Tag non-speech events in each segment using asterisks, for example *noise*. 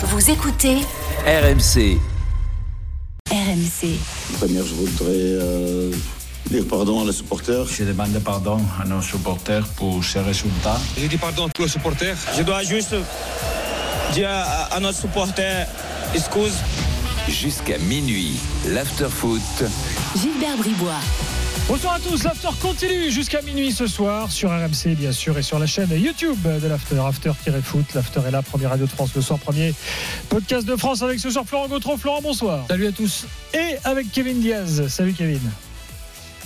Vous écoutez RMC. RMC. Première, je voudrais euh, dire pardon à les supporters. Je demande pardon à nos supporters pour ces résultats. Je dis pardon à tous les supporters. Je dois juste dire à, à notre supporter excuse. Jusqu'à minuit, l'after-foot. Gilbert Bribois. Bonsoir à tous, l'after continue jusqu'à minuit ce soir sur RMC bien sûr et sur la chaîne YouTube de l'after, after-foot. L'after est là, première radio de France le soir, premier podcast de France avec ce soir Florent Gautreau. Florent, bonsoir. Salut à tous. Et avec Kevin Diaz. Salut Kevin.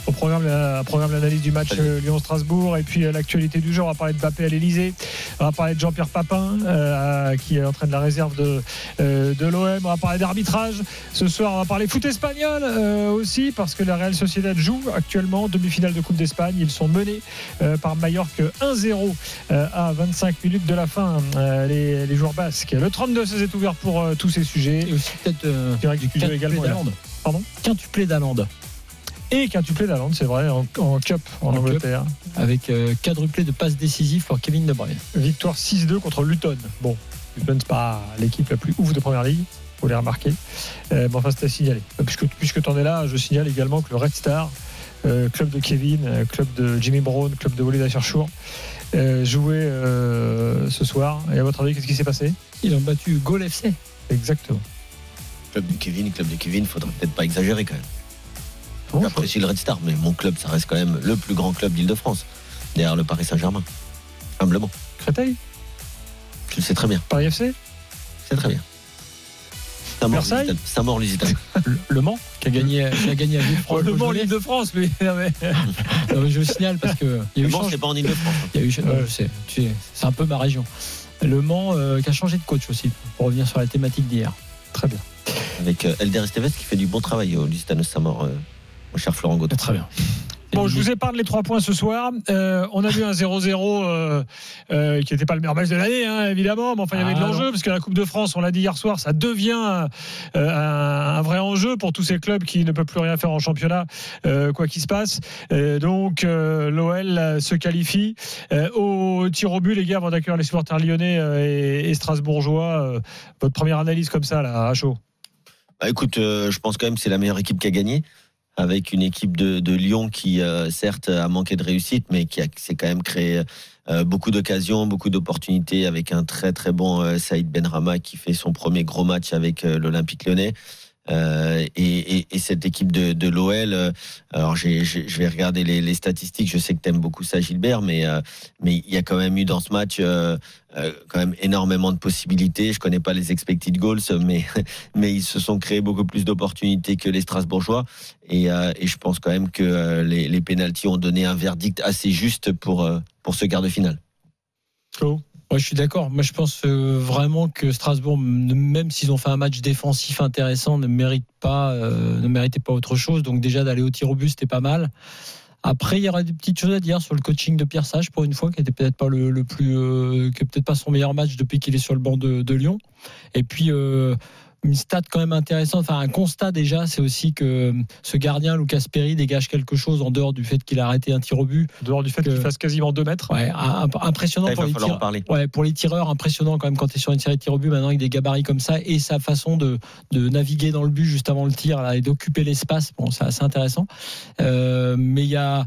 Au programme, la, programme l'analyse du match euh, Lyon-Strasbourg et puis euh, l'actualité du jour. On va parler de Bappé à l'Elysée. On va parler de Jean-Pierre Papin euh, qui est en train de la réserve de, de l'OM. On va parler d'arbitrage. Ce soir, on va parler foot espagnol aussi parce que la Real Sociedad joue actuellement demi-finale de Coupe d'Espagne. Ils sont menés par Mallorca 1-0 euh, à 25 minutes de la fin. les, les joueurs basques. Le 32 c'est ouvert pour tous ces sujets. Et aussi peut-être du également. Pardon? Quintuplé d'Alande. Et quintuplé d'Aland, c'est vrai, en, en Cup en, En Angleterre. Avec euh, quadruplé de passes décisives pour Kevin De Bruyne. Victoire 6-2 contre Luton. Bon, Luton, c'est pas l'équipe la plus ouf de première ligue, faut les remarquer. Euh, mais enfin, c'était à signaler. Euh, Puisque, puisque tu en es là, je signale également que le Red Star, euh, club de Kevin, club de Jimmy Brown, club de Walid Cherchour, euh, jouait euh, ce soir. Et à votre avis, qu'est-ce qui s'est passé? Ils ont battu Gol FC. Exactement. Club de Kevin, club de Kevin, faudrait peut-être pas exagérer quand même. J'apprécie le Red Star, mais mon club, ça reste quand même le plus grand club d'Île-de-France, derrière le Paris Saint-Germain. Humblement. Créteil Tu le sais très bien. Paris FC C'est très bien. Versailles Saint-Maur-Lusitanes. *laughs* Le, Le Mans, qui a gagné, qui a gagné à Villefranche. Le Mans, l'île de France, lui. *laughs* Non, mais- Non, mais je le signale parce que il y a Le Mans, c'est pas en Île-de-France. il y a eu non, Ouais. je sais, tu sais, c'est un peu ma région. Le Mans euh, qui a changé de coach aussi, pour revenir sur la thématique d'hier. Très bien. Avec euh, Elder Esteves qui fait du bon travail au Lusitanos mon cher Florent Gautreau. Très bien. Bon, je vous épargne les trois points ce soir. Euh, on a vu un 0-0 euh, euh, qui n'était pas le meilleur match de l'année, hein, évidemment. Mais enfin, il y avait de Ah, l'enjeu, parce que la Coupe de France, on l'a dit hier soir, ça devient un, un vrai enjeu pour tous ces clubs qui ne peuvent plus rien faire en championnat, quoi qu'il se passe. Donc, l'OL se qualifie. Au tir au but, les gars, avant d'accueillir les supporters lyonnais et, et strasbourgeois, votre première analyse comme ça, là, à chaud? Bah, écoute, je pense quand même que c'est la meilleure équipe qui a gagné, avec une équipe de, de Lyon qui, euh, certes, a manqué de réussite, mais qui s'est quand même créé euh, beaucoup d'occasions, beaucoup d'opportunités, avec un très très bon euh, Saïd Benrama qui fait son premier gros match avec euh, l'Olympique lyonnais. Euh, et, et- et cette équipe de, l'OL, euh, alors je vais regarder les, statistiques. Je sais que t'aimes beaucoup ça, Gilbert, mais euh, mais il y a quand même eu dans ce match quand même énormément de possibilités. Je connais pas les expected goals, mais *laughs* mais ils se sont créés beaucoup plus d'opportunités que les Strasbourgeois. Et, je pense quand même que les, les pénalties ont donné un verdict assez juste pour pour ce quart de finale. Moi, je suis d'accord. Moi, je pense euh, vraiment que Strasbourg, même s'ils ont fait un match défensif intéressant, ne mérite pas, euh, ne méritait pas autre chose. Donc déjà d'aller au tir au but, c'était pas mal. Après, il y aura des petites choses à dire sur le coaching de Pierre Sage pour une fois, qui était peut-être pas le, plus, euh, peut-être pas son meilleur match depuis qu'il est sur le banc de, Lyon. Et puis. Une stat quand même intéressante, enfin un constat déjà, c'est aussi que ce gardien Lucas Perry dégage quelque chose en dehors du fait qu'il a arrêté un tir au but. Dehors du fait Que- qu'il fasse quasiment 2 mètres. Ouais, impressionnant pour va les en parler. Ouais, pour les tireurs, impressionnant quand même quand tu es sur une série de tirs au but maintenant avec des gabarits comme ça et sa façon de, de naviguer dans le but juste avant le tir là, et d'occuper l'espace. Bon, c'est assez intéressant. Euh, mais il y a.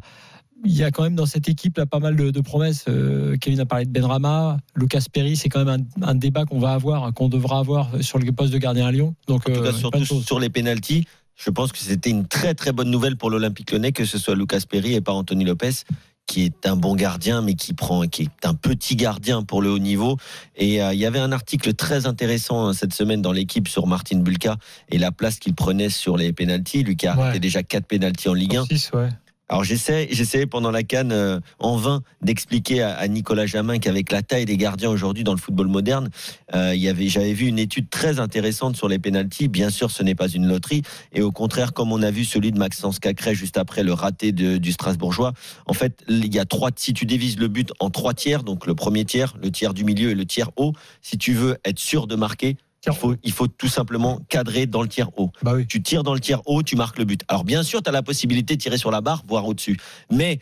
Il y a quand même dans cette équipe là pas mal de, de promesses. Euh, Kevin a parlé de Benrama, Lucas Perry, c'est quand même un, un débat qu'on va avoir, qu'on devra avoir sur le poste de gardien à Lyon. Donc En tout euh, cas, surtout sur les pénalties, je pense que c'était une très très bonne nouvelle pour l'Olympique Lyonnais que ce soit Lucas Perry et pas Anthony Lopez qui est un bon gardien mais qui prend qui est un petit gardien pour le haut niveau et euh, il y avait un article très intéressant euh, cette semaine dans l'équipe sur Martin Bulka et la place qu'il prenait sur les pénalties lui qui a arrêté déjà quatre pénalties en Ligue 1 Six, ouais. Alors j'essaie, j'essayais pendant la canne euh, en vain d'expliquer à, Nicolas Jamin qu'avec la taille des gardiens aujourd'hui dans le football moderne, euh, il y avait, j'avais vu une étude très intéressante sur les pénalties. Bien sûr, ce n'est pas une loterie, et au contraire, comme on a vu celui de Maxence Cacré juste après le raté du Strasbourgeois, en fait, il y a trois. Si tu divises le but en trois tiers, donc le premier tiers, le tiers du milieu et le tiers haut, si tu veux être sûr de marquer. Il faut, il faut tout simplement cadrer dans le tiers haut. Bah oui. Tu tires dans le tiers haut, tu marques le but. Alors bien sûr, tu as la possibilité de tirer sur la barre, voire au-dessus. Mais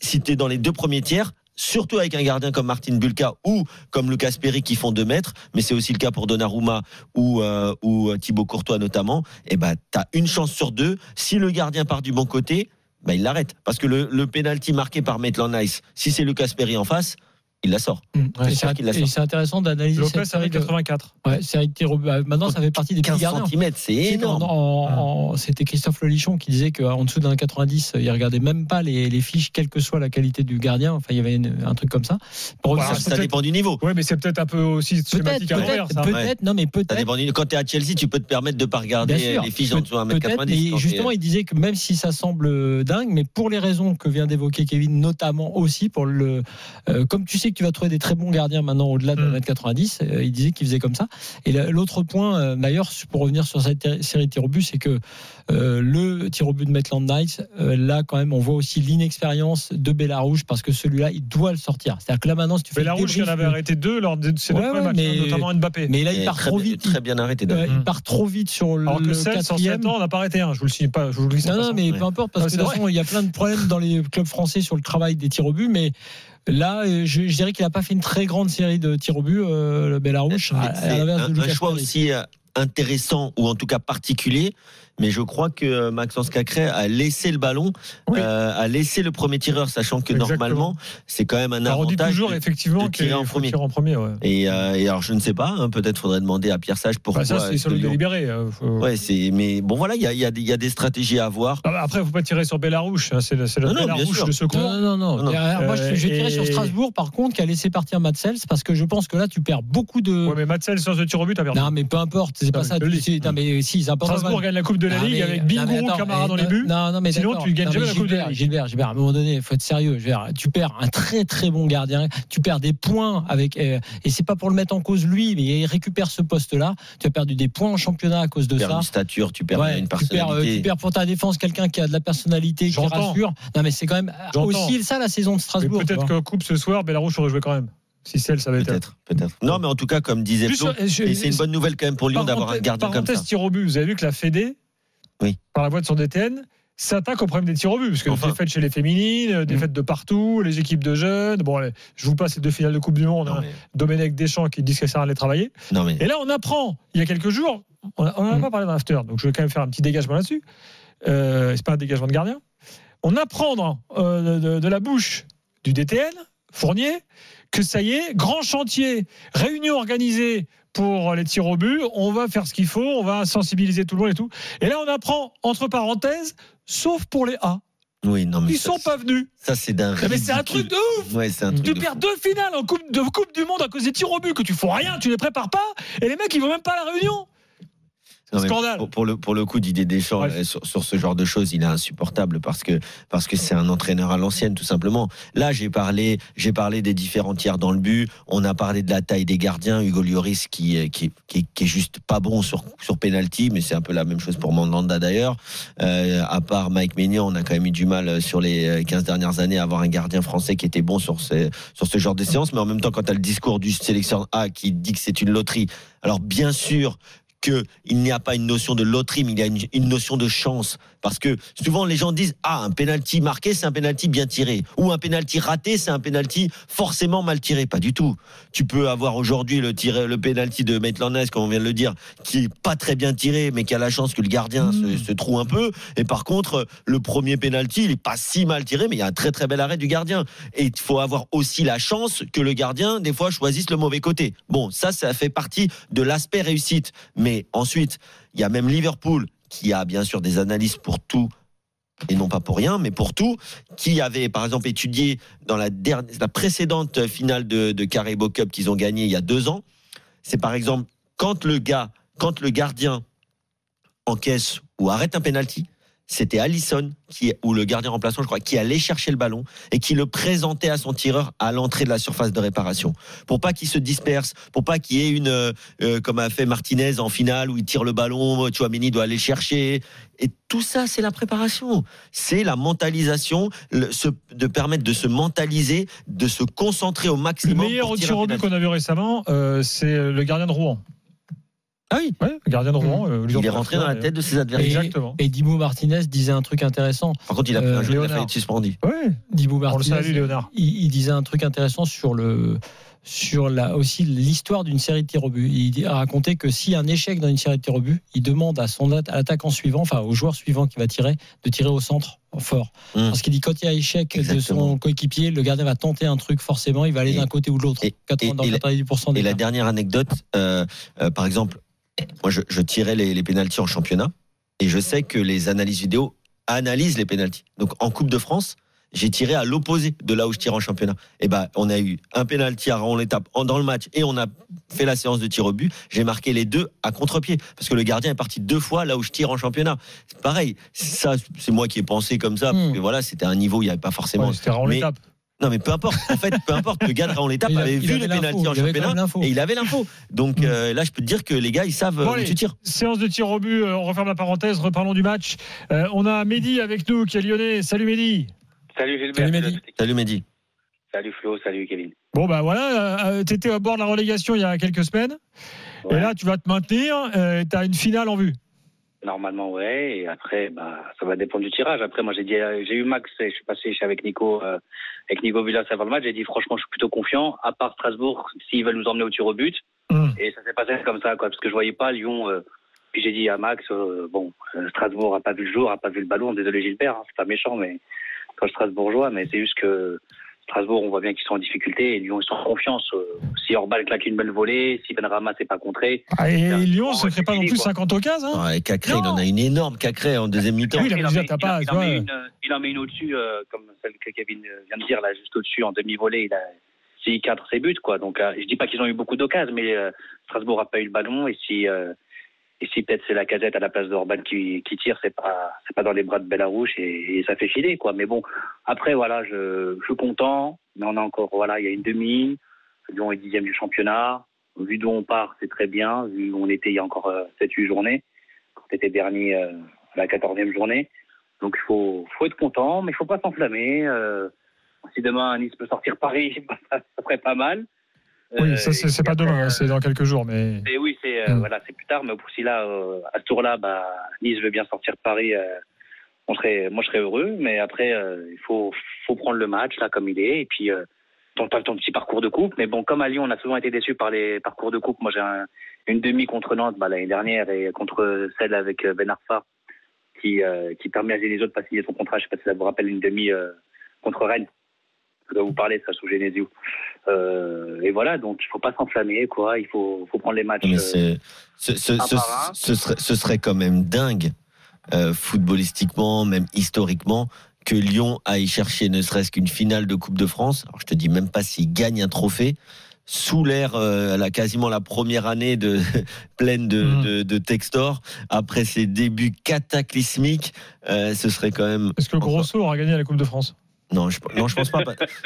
si tu es dans les deux premiers tiers, surtout avec un gardien comme Martin Bulka ou comme Lucas Perry qui font 2 mètres, mais c'est aussi le cas pour Donnarumma ou, euh, ou euh, Thibaut Courtois notamment, et ben tu as une chance sur deux. Si le gardien part du bon côté, ben il l'arrête. Parce que le, le penalty marqué par Maitland Nice, si c'est Lucas Perry en face, il la sort. Mm. C'est intéressant d'analyser Lopez cette série avec de, 84. ouais, série de tirs au but. Ah, Maintenant, ça fait partie des petits 15 gardiens. cm, c'est énorme. en- C'était Christophe Lelichon qui disait qu'en dessous d'un 90, il regardait même pas les, les fiches, quelle que soit la qualité du gardien. Enfin, il y avait une- un truc comme ça. Pour Bah, ça dépend du niveau. Oui, mais c'est peut-être un peu aussi Peut-être, schématique à l'envers, peut-être, non, mais Ça peut-être. dépend du- Quand tu es à Chelsea, tu peux te permettre de pas regarder sûr. les fiches en dessous d'un mètre Peut-être, 90. mais quand justement, il disait que même si ça semble dingue, mais pour les raisons que vient d'évoquer Kevin, notamment aussi pour le, euh, comme tu sais que tu vas trouver des très bons gardiens maintenant au-delà de Mm. 1m90, euh, il disait qu'il faisait comme ça. Et la- l'autre point, euh, d'ailleurs, pour revenir sur cette série au but, c'est que euh, le tir au but de Maitland Knights, euh, là quand même, on voit aussi l'inexpérience de Bellarouge parce que celui-là, il doit le sortir. C'est-à-dire que là maintenant, si tu fais Mais la le rouge, il en avait arrêté deux lors de ces deux Ouais, premiers ouais, matchs, mais- hein, notamment Mbappé. mais là, il part très, trop bien- vite. très bien arrêté. Euh, d'ailleurs. il part trop vite sur le Alors que 16 sur 7 quatrième. ans, on n'a pas arrêté un. Je vous le signe pas. Je vous le dis Non, pas. non, mais peu importe, parce Ah, que de toute façon, il y a plein de problèmes dans les clubs français sur le travail des tirs au but, mais là, euh, je, je dirais qu'il n'a pas fait une très grande série de tirs au but, euh, le Bellarouche, C'est un, de un choix aussi intéressant ou en tout cas particulier. Mais je crois que euh, Maxence Cacré a laissé le ballon, Oui. euh, a laissé le premier tireur, sachant que Exactement. normalement c'est quand même un On redit avantage. toujours de- effectivement de tirer en premier. tirer en premier. ouais. Et, euh, et alors je ne sais pas, hein, peut-être faudrait demander à Pierre Sage pourquoi. Bah, ça, c'est sur le délibéré. faut- Ouais, c'est. Mais bon voilà, il y a, il y a des- il y a des stratégies à avoir. Ah, bah, Après, il ne faut pas tirer sur Bellarouche. hein, C'est le, c'est le Non, Bellarouche de secours. Non, non, non. Non, euh, moi, je, je vais tirer Et- sur Strasbourg, par contre, qui a laissé partir Matsels, parce que je pense que là, tu perds beaucoup de. Ouais, mais Matsel sur ce tir au but, t'as perdu. non, mais peu importe, c'est Non, pas mais ça. je te le tu dis. sais, Non, mais si, c'est important. Strasbourg gagne la Coupe de la Non, Ligue mais- avec Bingo, Camara dans les buts. Non, non, mais Sinon, tu gagnes jamais mais la Coupe de Gilbert, la Ligue. Gilbert, Gilbert, à un moment donné, il faut être sérieux. Tu perds un très très bon gardien, tu perds des points avec, euh, et c'est pas pour le mettre en cause lui, mais il récupère ce poste-là. Tu as perdu des points en championnat à cause de Tu perds ça. une stature, tu perds Ouais, une tu perds, euh, personnalité. tu perds pour ta défense quelqu'un qui a de la personnalité, qui rassure. Non, mais c'est quand même J'entends. aussi ça la saison de Strasbourg. peut-être que Coupe ce soir, Bellarouche aurait joué quand même. Si celle, ça va être. Peut-être, peut-être. Non, mais en tout cas, comme disait Flo, euh, c'est une bonne nouvelle quand même pour Lyon d'avoir un gardien comme parenthèse ça. tir au but, vous avez vu que la Fédé, Oui. par la voix de son DTN, s'attaque au problème des tirs au but. Parce que Enfin. défaites chez les féminines, défaites de partout, les équipes de jeunes. Bon, allez, je vous passe les deux finales de Coupe du Monde. Hein. mais, Domenech Deschamps qui dit que ça sert à aller travailler. non, mais Et là, on apprend, il y a quelques jours, on n'en a Mm. pas parlé dans l'after, donc je vais quand même faire un petit dégagement là-dessus. Euh, c'est pas un dégagement de gardien. On apprend euh, de, de la bouche du DTN, Fournier, que ça y est, grand chantier, réunion organisée pour les tirs au but, on va faire ce qu'il faut, on va sensibiliser tout le monde et tout. Et là, on apprend, entre parenthèses, sauf pour les A. oui, non, mais Ils ça, sont pas venus. Ça, c'est d'un. Mais c'est un truc de ouf Ouais, c'est un truc. tu de perds fou. deux finales en coupe de Coupe du Monde à cause des tirs au but que tu fais rien, tu les prépares pas, et les mecs ils vont même pas à la réunion. Non, Scandale. Pour, pour le, pour le coup, Didier Deschamps, euh, sur, sur ce genre de choses, il est insupportable parce que parce que c'est un entraîneur à l'ancienne, tout simplement. Là, j'ai parlé, j'ai parlé des différents tiers dans le but. On a parlé de la taille des gardiens. Hugo Lloris qui est- qui, qui, qui est juste pas bon sur sur penalty, mais c'est un peu la même chose pour Mandanda d'ailleurs. Euh, à part Mike Maignan, on a quand même eu du mal euh, sur les 15 dernières années à avoir un gardien français qui était bon sur ces, sur ce genre de séance. Mais en même temps, quand tu as le discours du sélectionneur A qui dit que c'est une loterie, alors bien sûr qu'il n'y a pas une notion de loterie, mais il y a une, une notion de chance. Parce que souvent les gens disent ah un penalty marqué c'est un penalty bien tiré ou un penalty raté c'est un penalty forcément mal tiré. Pas du tout. Tu peux avoir aujourd'hui le tiré, le penalty de Maitland Nice, comme on vient de le dire, qui est pas très bien tiré, mais qui a la chance que le gardien se, se trouve un peu. Et par contre le premier penalty il est pas si mal tiré, mais il y a un très très bel arrêt du gardien. Et il faut avoir aussi la chance que le gardien des fois choisisse le mauvais côté. Bon ça ça fait partie de l'aspect réussite. Mais ensuite il y a même Liverpool qui a bien sûr des analyses pour tout et non pas pour rien, mais pour tout, qui avait par exemple étudié dans la, précédente finale de, de Carabao Cup qu'ils ont gagné il y a deux ans, c'est par exemple quand le gars, quand le gardien encaisse ou arrête un penalty, c'était Allison qui ou le gardien remplaçant je crois qui allait chercher le ballon et qui le présentait à son tireur à l'entrée de la surface de réparation pour pas qu'il se disperse pour pas qu'il y ait une euh, euh, comme a fait Martinez en finale où il tire le ballon Chouameni doit aller le chercher et tout ça c'est la préparation c'est la mentalisation le- se- de permettre de se mentaliser de se concentrer au Le maximum meilleur tir au but penalty. qu'on a vu récemment, euh, c'est le gardien de Rouen. Ah oui. Ouais, le gardien de Rouen. euh, Il est rentré dans la tête de ses adversaires. Exactement. Et Dimo Martinez disait un truc intéressant. Par contre, il a pris Euh, un jeu, il a Léonard. failli être suspendu. Ouais, Dimo on le Martinez, salue, Léonard. il, il disait un truc intéressant sur le sur la, aussi l'histoire d'une série de tirs au but. Il a raconté que s'il y a un échec dans une série de tirs au but, il demande à son at- à l'attaquant suivant, enfin au joueur suivant qui va tirer, de tirer au centre fort. Hum. Parce qu'il dit quand il y a échec de son coéquipier, le gardien va tenter un truc forcément, il va aller Et- d'un côté ou de l'autre. et- 80 dans et la- 90% des Et la dernière anecdote, euh, euh, par exemple, moi je, je tirais les, les pénalties en championnat et je sais que les analyses vidéo analysent les pénalties. Donc en Coupe de France, j'ai tiré à l'opposé de là où je tire en championnat. Et ben on a eu un pénalty à Raon l'étape dans le match et on a fait la séance de tir au but. J'ai marqué les deux à contre-pied parce que le gardien est parti deux fois là où je tire en championnat. C'est pareil. Ça, c'est moi qui ai pensé comme ça. Parce que voilà, c'était un niveau où il n'y avait pas forcément. Ouais, C'était mais- l'étape. Non, mais peu importe. En fait, peu importe. Le gars de Raon l'étape avait vu l'info, pénalties en il avait quand championnat et il avait l'info. Donc Mm. euh, là, je peux te dire que les gars, ils savent Bon, où allez. tu tires. Séance de tir au but, euh, on referme la parenthèse, reparlons du match. Euh, on a Mehdi avec nous qui est lyonnais. Salut Mehdi. Salut Gilbert. Salut, Mehdi. Salut Mehdi. Salut Flo, salut Kevin. Bon bah voilà, euh, t'étais à bord de la relégation il y a quelques semaines. Ouais, Et là tu vas te maintenir, euh, t'as une finale en vue. Normalement, ouais. Et après, bah, ça va dépendre du tirage. Après, moi, j'ai dit, euh, j'ai eu Max, et je suis passé suis avec Nico, euh, avec Nico Villas avant le match. J'ai dit, franchement, je suis plutôt confiant. À part Strasbourg, s'ils veulent nous emmener au tir au but. Hum. Et ça s'est passé comme ça, quoi, parce que je voyais pas Lyon. euh, puis j'ai dit à Max, euh, bon, Strasbourg a pas vu le jour, a pas vu le ballon. Désolé Gilbert, hein, c'est pas méchant, mais quand Strasbourgeois, mais c'est juste que Strasbourg, on voit bien qu'ils sont en difficulté et Lyon, ils sont en confiance. Euh, si Orbal claque une belle volée, si Benrama s'est pas contré. Ah, et Lyon se ouais, crée pas non plus quoi. 50 occasions. Hein Ouais, Cacré, Non. il en a une énorme Cacré en deuxième mi-temps. Oui, il, en met, pas, il en une, il en met une au-dessus, euh, comme celle que Kevin euh, vient de dire, là, juste au-dessus, en demi-volée. Il a, s'il cadre ses buts, quoi. Donc, euh, je dis pas qu'ils ont eu beaucoup d'occasions, mais euh, Strasbourg a pas eu le ballon. Et si, euh, et si peut-être c'est la casette à la place d'Orban qui, qui tire, c'est pas, c'est pas dans les bras de Bellarouche et, et ça fait filer, quoi. Mais bon, après, voilà, je, je suis content, mais on a encore, voilà, il y a une demi. Lyon est dixième du championnat. Vu d'où on part, c'est très bien. Vu où on était il y a encore 7-8 journées, quand dernier euh, la 14e journée. Donc il faut, faut être content, mais il faut pas s'enflammer. Euh, si demain Nice peut sortir Paris, *laughs* ça serait pas mal. Oui, Euh, ça c'est pas demain, hein, c'est dans quelques jours, mais. et oui, c'est euh, voilà, c'est plus tard, mais si là, euh, à ce tour-là, bah, Nice veut bien sortir de Paris, on serait, moi je serais heureux, mais après, euh, il faut, faut prendre le match là comme il est, et puis euh, ton, ton, ton petit parcours de coupe. Mais bon, comme à Lyon, on a souvent été déçus par les parcours de coupe. Moi, j'ai un- une demi contre Nantes bah, l'année dernière et contre celle avec Ben Arfa, qui, euh, qui permet à autres de pas signer son contrat. Je sais pas si ça vous rappelle une demi contre Rennes. Je dois vous parler ça sous Genesio. Euh, et voilà, donc il faut pas s'enflammer, quoi. Il faut, faut prendre les matchs. Mais ce, ce- un ce- par un. ce serait, ce serait quand même dingue, euh, footballistiquement, même historiquement, que Lyon aille chercher ne serait-ce qu'une finale de Coupe de France. Alors je te dis même pas s'il gagne un trophée. Sous l'ère, euh, la, quasiment la première année de, *laughs* pleine de, de, de Textor, après ses débuts cataclysmiques, euh, ce serait quand même. Est-ce que Grosso aura gagné la Coupe de France? Non, je, non, je pense pas.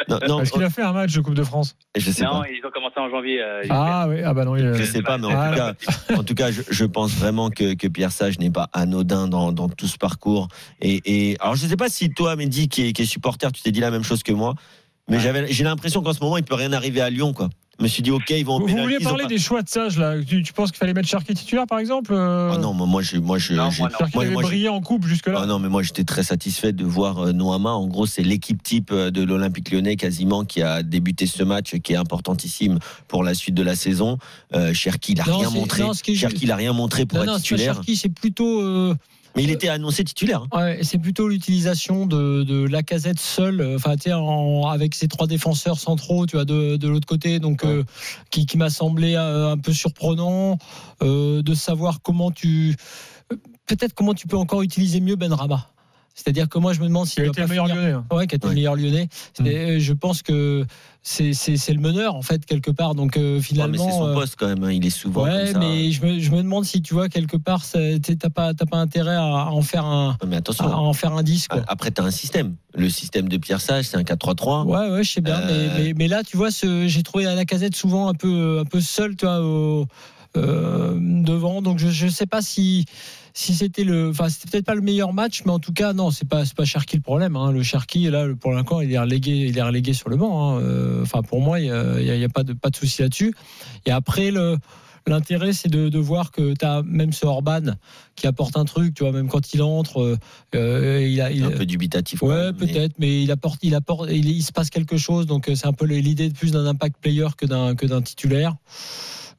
Non, non, Est-ce qu'il a fait un match de Coupe de France je sais non, pas. ils ont commencé en janvier. euh, Ah oui, ah bah non. il- Je sais pas, mais en Ah, tout cas, en tout cas, je, je pense vraiment que, que Pierre Sage n'est pas anodin dans, dans tout ce parcours. Et, et alors, je sais pas si toi, Mehdi, qui est, qui est supporter, tu t'es dit la même chose que moi, mais j'avais, j'ai l'impression qu'en ce moment, il peut rien arriver à Lyon, quoi. Je me suis dit, ok, ils vont Vous, vous vouliez parler pas- des choix de Sage là Tu, tu penses qu'il fallait mettre Cherki titulaire par exemple euh, Ah non, moi, moi, je, moi, je, Non, j'ai- moi, non. Moi, avait brillé en coupe jusque-là. Ah non, mais moi j'étais très satisfait de voir euh, Noama. En gros, c'est l'équipe type euh, de l'Olympique lyonnais quasiment qui a débuté ce match qui est importantissime pour la suite de la saison. Euh, Cherki, il a Non, rien montré. Cherki, il a rien montré pour Non, être titulaire. Cherki, c'est plutôt. euh, Mais il était annoncé titulaire. hein. Ouais, c'est plutôt l'utilisation de, de la casette seule, euh, enfin, tu sais, en- avec ses trois défenseurs centraux, tu vois, de, de l'autre côté, donc euh, qui, qui m'a semblé euh, un peu surprenant euh, de savoir comment tu, peut-être comment tu peux encore utiliser mieux Ben Rama. C'est-à-dire que moi, je me demande Il s'il a été le meilleur finir- lyonnais. hein. Ouais, qui a été Ouais. le meilleur lyonnais. Mm. Je pense que c'est le meneur en fait quelque part. Donc euh, finalement. mais c'est son euh, poste quand même. hein. Il est souvent Ouais, comme ça. mais je me, je me demande si tu vois quelque part, t'as pas t'as pas intérêt à, à en faire un Mais à attention. en faire un 10 quoi. Après, tu as un système. Le système de Pierre Sage, c'est un 4-3-3. Ouais, ouais, je sais bien, Euh, mais, mais, mais là, tu vois, j'ai trouvé à la casette souvent un peu, un peu seul, tu vois, au- euh, devant. Donc, je, je sais pas si, si c'était le, enfin, c'était peut-être pas le meilleur match, mais en tout cas, non, c'est pas, pas Cherki le problème. Hein. Le Cherki, là, pour l'instant, il est relégué, il est relégué sur le banc. hein. Euh, Enfin, pour moi, il y a, il y pas de, pas de souci là-dessus. Et après, le, l'intérêt, c'est de, de voir que tu as même ce Orban qui apporte un truc, tu vois, même quand il entre, euh, euh, il a. Il, un peu dubitatif. Ouais, mais- peut-être, mais il apporte, il apporte, il, il se passe quelque chose. Donc euh, c'est un peu l'idée de plus d'un impact player que d'un que d'un titulaire.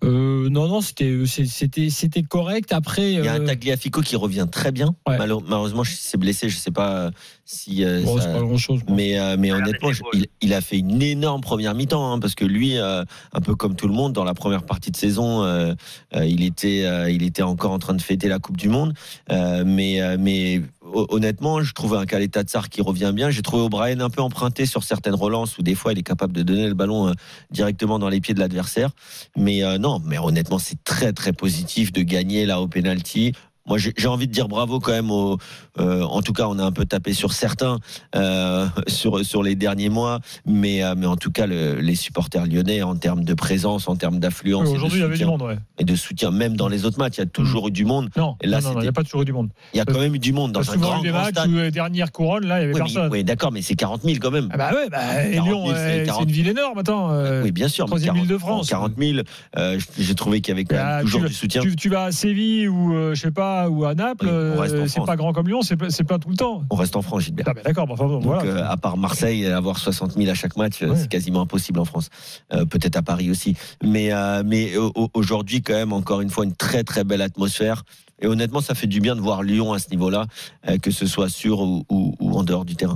Euh, non, non, c'était c'est- c'était c'était correct. Après, Il y a un euh, Tagliafico qui revient très bien. Ouais. Malheureusement, il s'est blessé. Je sais pas euh, si. euh, bon, ça- c'est pas grand chose. Mais, euh, mais Ah, honnêtement, il, il a fait une énorme première mi-temps, hein, parce que lui, euh, un peu comme tout le monde, dans la première partie de saison, euh, euh, il, était, euh, il était encore en train de fêter la Coupe du Monde. Euh, mais, euh, mais honnêtement, je trouve un Kaleta Tsar qui revient bien. J'ai trouvé O'Brien un peu emprunté sur certaines relances où des fois il est capable de donner le ballon euh, directement dans les pieds de l'adversaire. Mais euh, non, mais honnêtement, c'est très très positif de gagner là au penalty. Moi, j'ai envie de dire bravo quand même. Au, euh, en tout cas, on a un peu tapé sur certains euh, *laughs* sur sur les derniers mois, mais euh, mais en tout cas, le- les supporters lyonnais en termes de présence, en termes d'affluence, Oui, Aujourd'hui, il y avait du soutien- monde, ouais. et de soutien, même dans les autres matchs, il y a toujours eu du monde. Non, Et là, non, il n'y a pas toujours eu du monde. Il y a quand même eu du monde dans un grand, grand stade. où dernières couronnes, là, il n'y avait Oui, mais- personne. oui, d'accord, mais c'est 40 000 quand même. Ah bah ouais, bah, et 40 000, Lyon, c'est c'est 40. une ville énorme, attends. euh, Oui, bien sûr. mais troisième ville de 40 France. 40 000, euh, j'ai trouvé qu'il y avait quand même bah, toujours tu, du soutien. Tu, tu vas à Séville ou je sais pas ou à Naples, Oui, euh, c'est pas grand comme Lyon, c'est plein- tout le temps. On reste en France, Gilbert. Ah bah d'accord, bah, enfin, bon, Donc, voilà. euh, à part Marseille, avoir 60 000 à chaque match, euh, Ouais. c'est quasiment impossible en France. Euh, Peut-être à Paris aussi. Mais, euh, mais au- au- aujourd'hui, quand même, encore une fois, une très très belle atmosphère. Et honnêtement, ça fait du bien de voir Lyon à ce niveau-là, euh, que ce soit sur ou, ou- ou en dehors du terrain.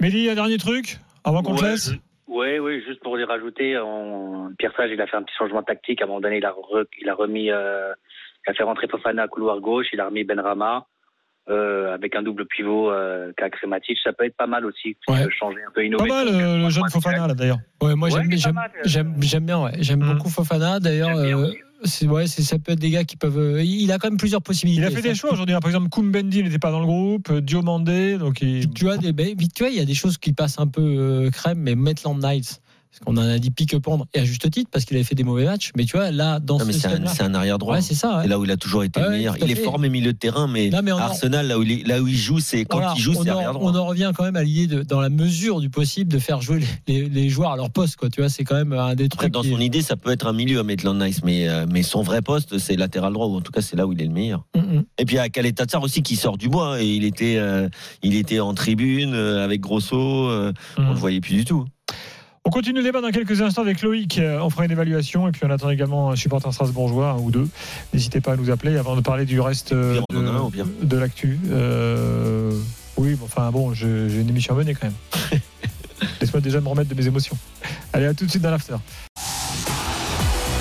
Mélie, un dernier truc avant qu'on te Ouais, laisse Oui, oui, juste pour les rajouter, on... Pierre Sage, il a fait un petit changement tactique. À un moment donné, il a, re- il a remis, euh, il a fait rentrer Fofana à couloir gauche, il a remis Benrama euh, avec un double pivot euh, Kakre Matic. Ça peut être pas mal aussi, Ouais. de changer un peu Pas innover. mal euh, le jeune Fofana là d'ailleurs. Ouais, moi Ouais, j'aime pas euh, bien ouais. j'aime Mhm. beaucoup Fofana d'ailleurs euh, c'est ouais ça peut être des gars qui peuvent il a quand même plusieurs possibilités Il a fait ça. des choix aujourd'hui. hein. Par exemple, Koumbendi n'était pas dans le groupe, Diomandé, donc il... tu vois des mais tu vois il y a des choses qui passent un peu crème mais Maitland Niles parce qu'on en a dit pique pendre et à juste titre parce qu'il avait fait des mauvais matchs mais tu vois là dans Non, ce c'est un, système-là- c'est un arrière droit. ouais c'est ça ouais. Là où il a toujours été Ouais, le meilleur. à Il est formé milieu de terrain, mais, Non, mais on en- Arsenal, là où, il, là où il joue, c'est quand Voilà, il joue, on, c'est en, arrière droit. on en revient quand même à l'idée de dans la mesure du possible de faire jouer les, les- les joueurs à leur poste quoi tu vois c'est quand même un des Après, trucs dans son idée, ça peut être un milieu à Maitland Nice, mais, euh, mais son vrai poste, c'est latéral droit, ou en tout cas, c'est là où il est le meilleur. Mm, mm. Et puis, il y a Kaleta Tsar aussi qui sort du bois, et il était, euh, il était en tribune euh, avec Grosso, on Mhm. le voyait plus du tout. On continue le débat dans quelques instants avec Loïc. Euh, On fera une évaluation et puis on attend également un supporter strasbourgeois, un ou deux. N'hésitez pas à nous appeler avant de parler du reste euh, de, l'actu. Euh, oui, bon, enfin bon, j'ai une émission à mener quand même. *laughs* Laisse-moi déjà me remettre de mes émotions. Allez, à tout de suite dans l'after.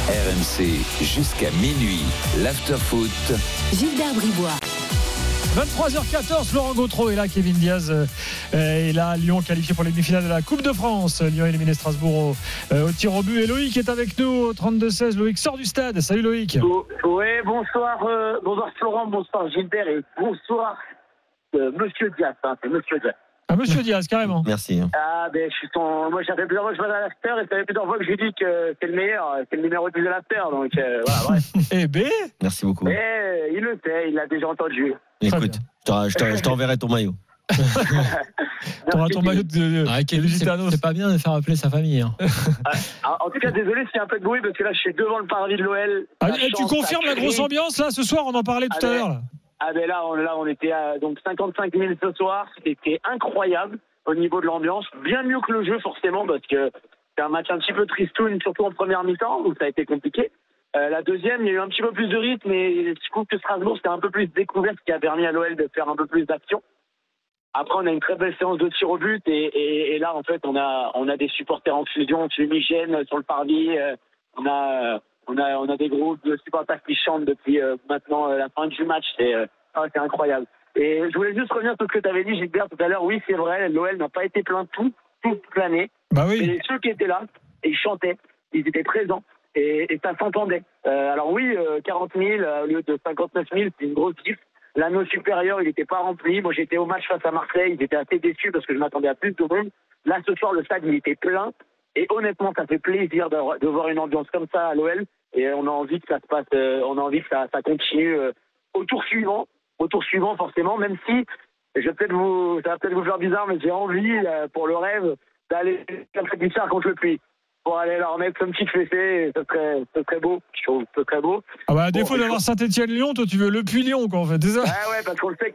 RMC jusqu'à minuit. L'afterfoot. Gilbert Bribois. 23h14, Laurent Gautreau est là, Kevin Diaz euh, est là, Lyon qualifié pour les demi-finales de la Coupe de France. Lyon éliminé Strasbourg au, euh, au tir au but. Et Loïc est avec nous au 32-16. Loïc sort du stade. Salut Loïc. Oui, bonsoir, euh, bonsoir Florent, bonsoir Gilbert et bonsoir euh, Monsieur Diaz. hein, Monsieur Diaz. Ah, monsieur Diaz, carrément. Merci. Ah ben je suis ton. Moi j'avais plusieurs fois que je à l'after et ça fait plusieurs fois que je lui dis que c'est le meilleur, c'est le numéro 10 de l'after. Donc euh, voilà, bref. *laughs* Eh ben, Merci beaucoup. Mais euh, il le sait, il l'a déjà entendu. Écoute, je t'en- je t'en- je t'enverrai ton maillot. *laughs* t'auras ton maillot de, Ah, c'est pas bien de faire appeler sa famille hein. Ah, En tout cas, désolé s'il y a un peu de bruit parce que là je suis devant le parvis de l'OL. Ah, eh, tu confirmes la grosse ambiance là ce soir On en parlait tout Ah, à l'heure. Ah ben là, on, là, on était à donc 55 000 ce soir. C'était incroyable au niveau de l'ambiance. Bien mieux que le jeu, forcément, parce que c'est un match un petit peu tristoun, surtout en première mi-temps, où ça a été compliqué. Euh, la deuxième, il y a eu un petit peu plus de rythme, et je trouve que Strasbourg, c'était un peu plus découvert, ce qui a permis à l'OL de faire un peu plus d'action. Après, on a une très belle séance de tir au but, et, là, en fait, on a, on a des supporters en fusion fumigène sur le parvis. euh, on a, euh, on a, on a des groupes de supporters qui chantent depuis euh, maintenant euh, la fin du match. C'est, euh, ah, incroyable. Et je voulais juste revenir sur ce que tu avais dit, Gilbert, tout à l'heure. Oui, c'est vrai, l'OL n'a pas été plein tout, toute l'année. Bah oui. Mais ceux qui étaient là, ils chantaient, ils étaient présents. Et, et ça s'entendait. Euh, alors oui, euh, 40 000 euh, au lieu de 59 000, c'est une grosse gifle. L'anneau supérieur, il n'était pas rempli. Moi, j'étais au match face à Marseille. Ils étaient assez déçus parce que je m'attendais à plus de monde. Là, ce soir, le stade, il était plein. Et honnêtement, ça fait plaisir de, de voir une ambiance comme ça à l'OL. Et on a envie que ça se passe, euh, on a envie que ça, ça continue euh, au tour suivant. Au tour suivant, forcément, même si, je vais peut-être vous, ça va peut-être vous faire bizarre, mais j'ai envie, euh, pour le rêve, d'aller comme ça contre le puits. pour aller leur mettre une petite fessée. Ce serait, ce serait beau. Je trouve ce serait beau. Ah bah, à Bon, défaut d'avoir Saint-Etienne-Lyon, toi, tu veux le Puy-Lyon, quoi, en fait, c'est ça? Ouais, ouais, parce qu'on le sait.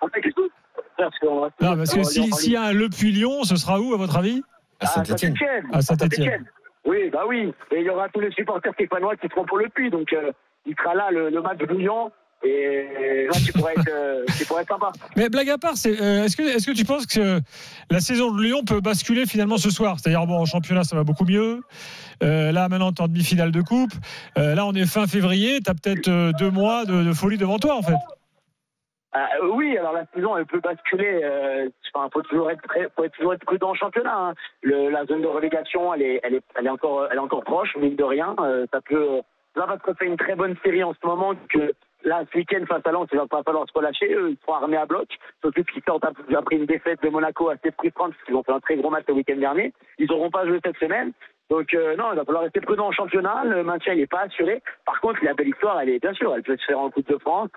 on sait que tout. Parce Non, parce que si- s'il y a un Le Puy-Lyon, ce sera où, à votre avis? À à Saint-Etienne. À Saint-Étienne. Oui, bah oui. Et il y aura tous les supporters stéphanois qui seront pour le Puy. Donc, euh, il sera là le, le match de Lyon. Et là, tu pourrais être, euh, tu pourrais être sympa. *laughs* Mais blague à part, c'est, euh, est-ce que, est-ce que tu penses que la saison de Lyon peut basculer finalement ce soir? C'est-à-dire, bon, en championnat, ça va beaucoup mieux. Euh, là, maintenant, tu es en demi-finale de coupe. Euh, là, on est fin février. Tu as peut-être euh, deux mois de, de folie devant toi, en fait. Ah, euh, oui, alors la saison, elle peut basculer. Euh, enfin, faut toujours être faut toujours être prudent en championnat. hein. Le, la zone de relégation, elle est, elle est, elle est encore, elle est encore proche, mine de rien. Euh, ça peut. Là, parce qu'on fait une très bonne série en ce moment, que là, ce week-end face à Lens, il va pas falloir se relâcher. Eux, ils seront armés à bloc. Surtout qu'ils sortent ap- après une défaite de Monaco assez frustrante, parce qu'ils ont fait un très gros match le week-end dernier. Ils n'auront pas joué cette semaine. Donc euh, non, il va falloir rester prudent en championnat. Le maintien, il n'est pas assuré. Par contre, la belle histoire, elle est bien sûr, elle peut se faire en Coupe de France.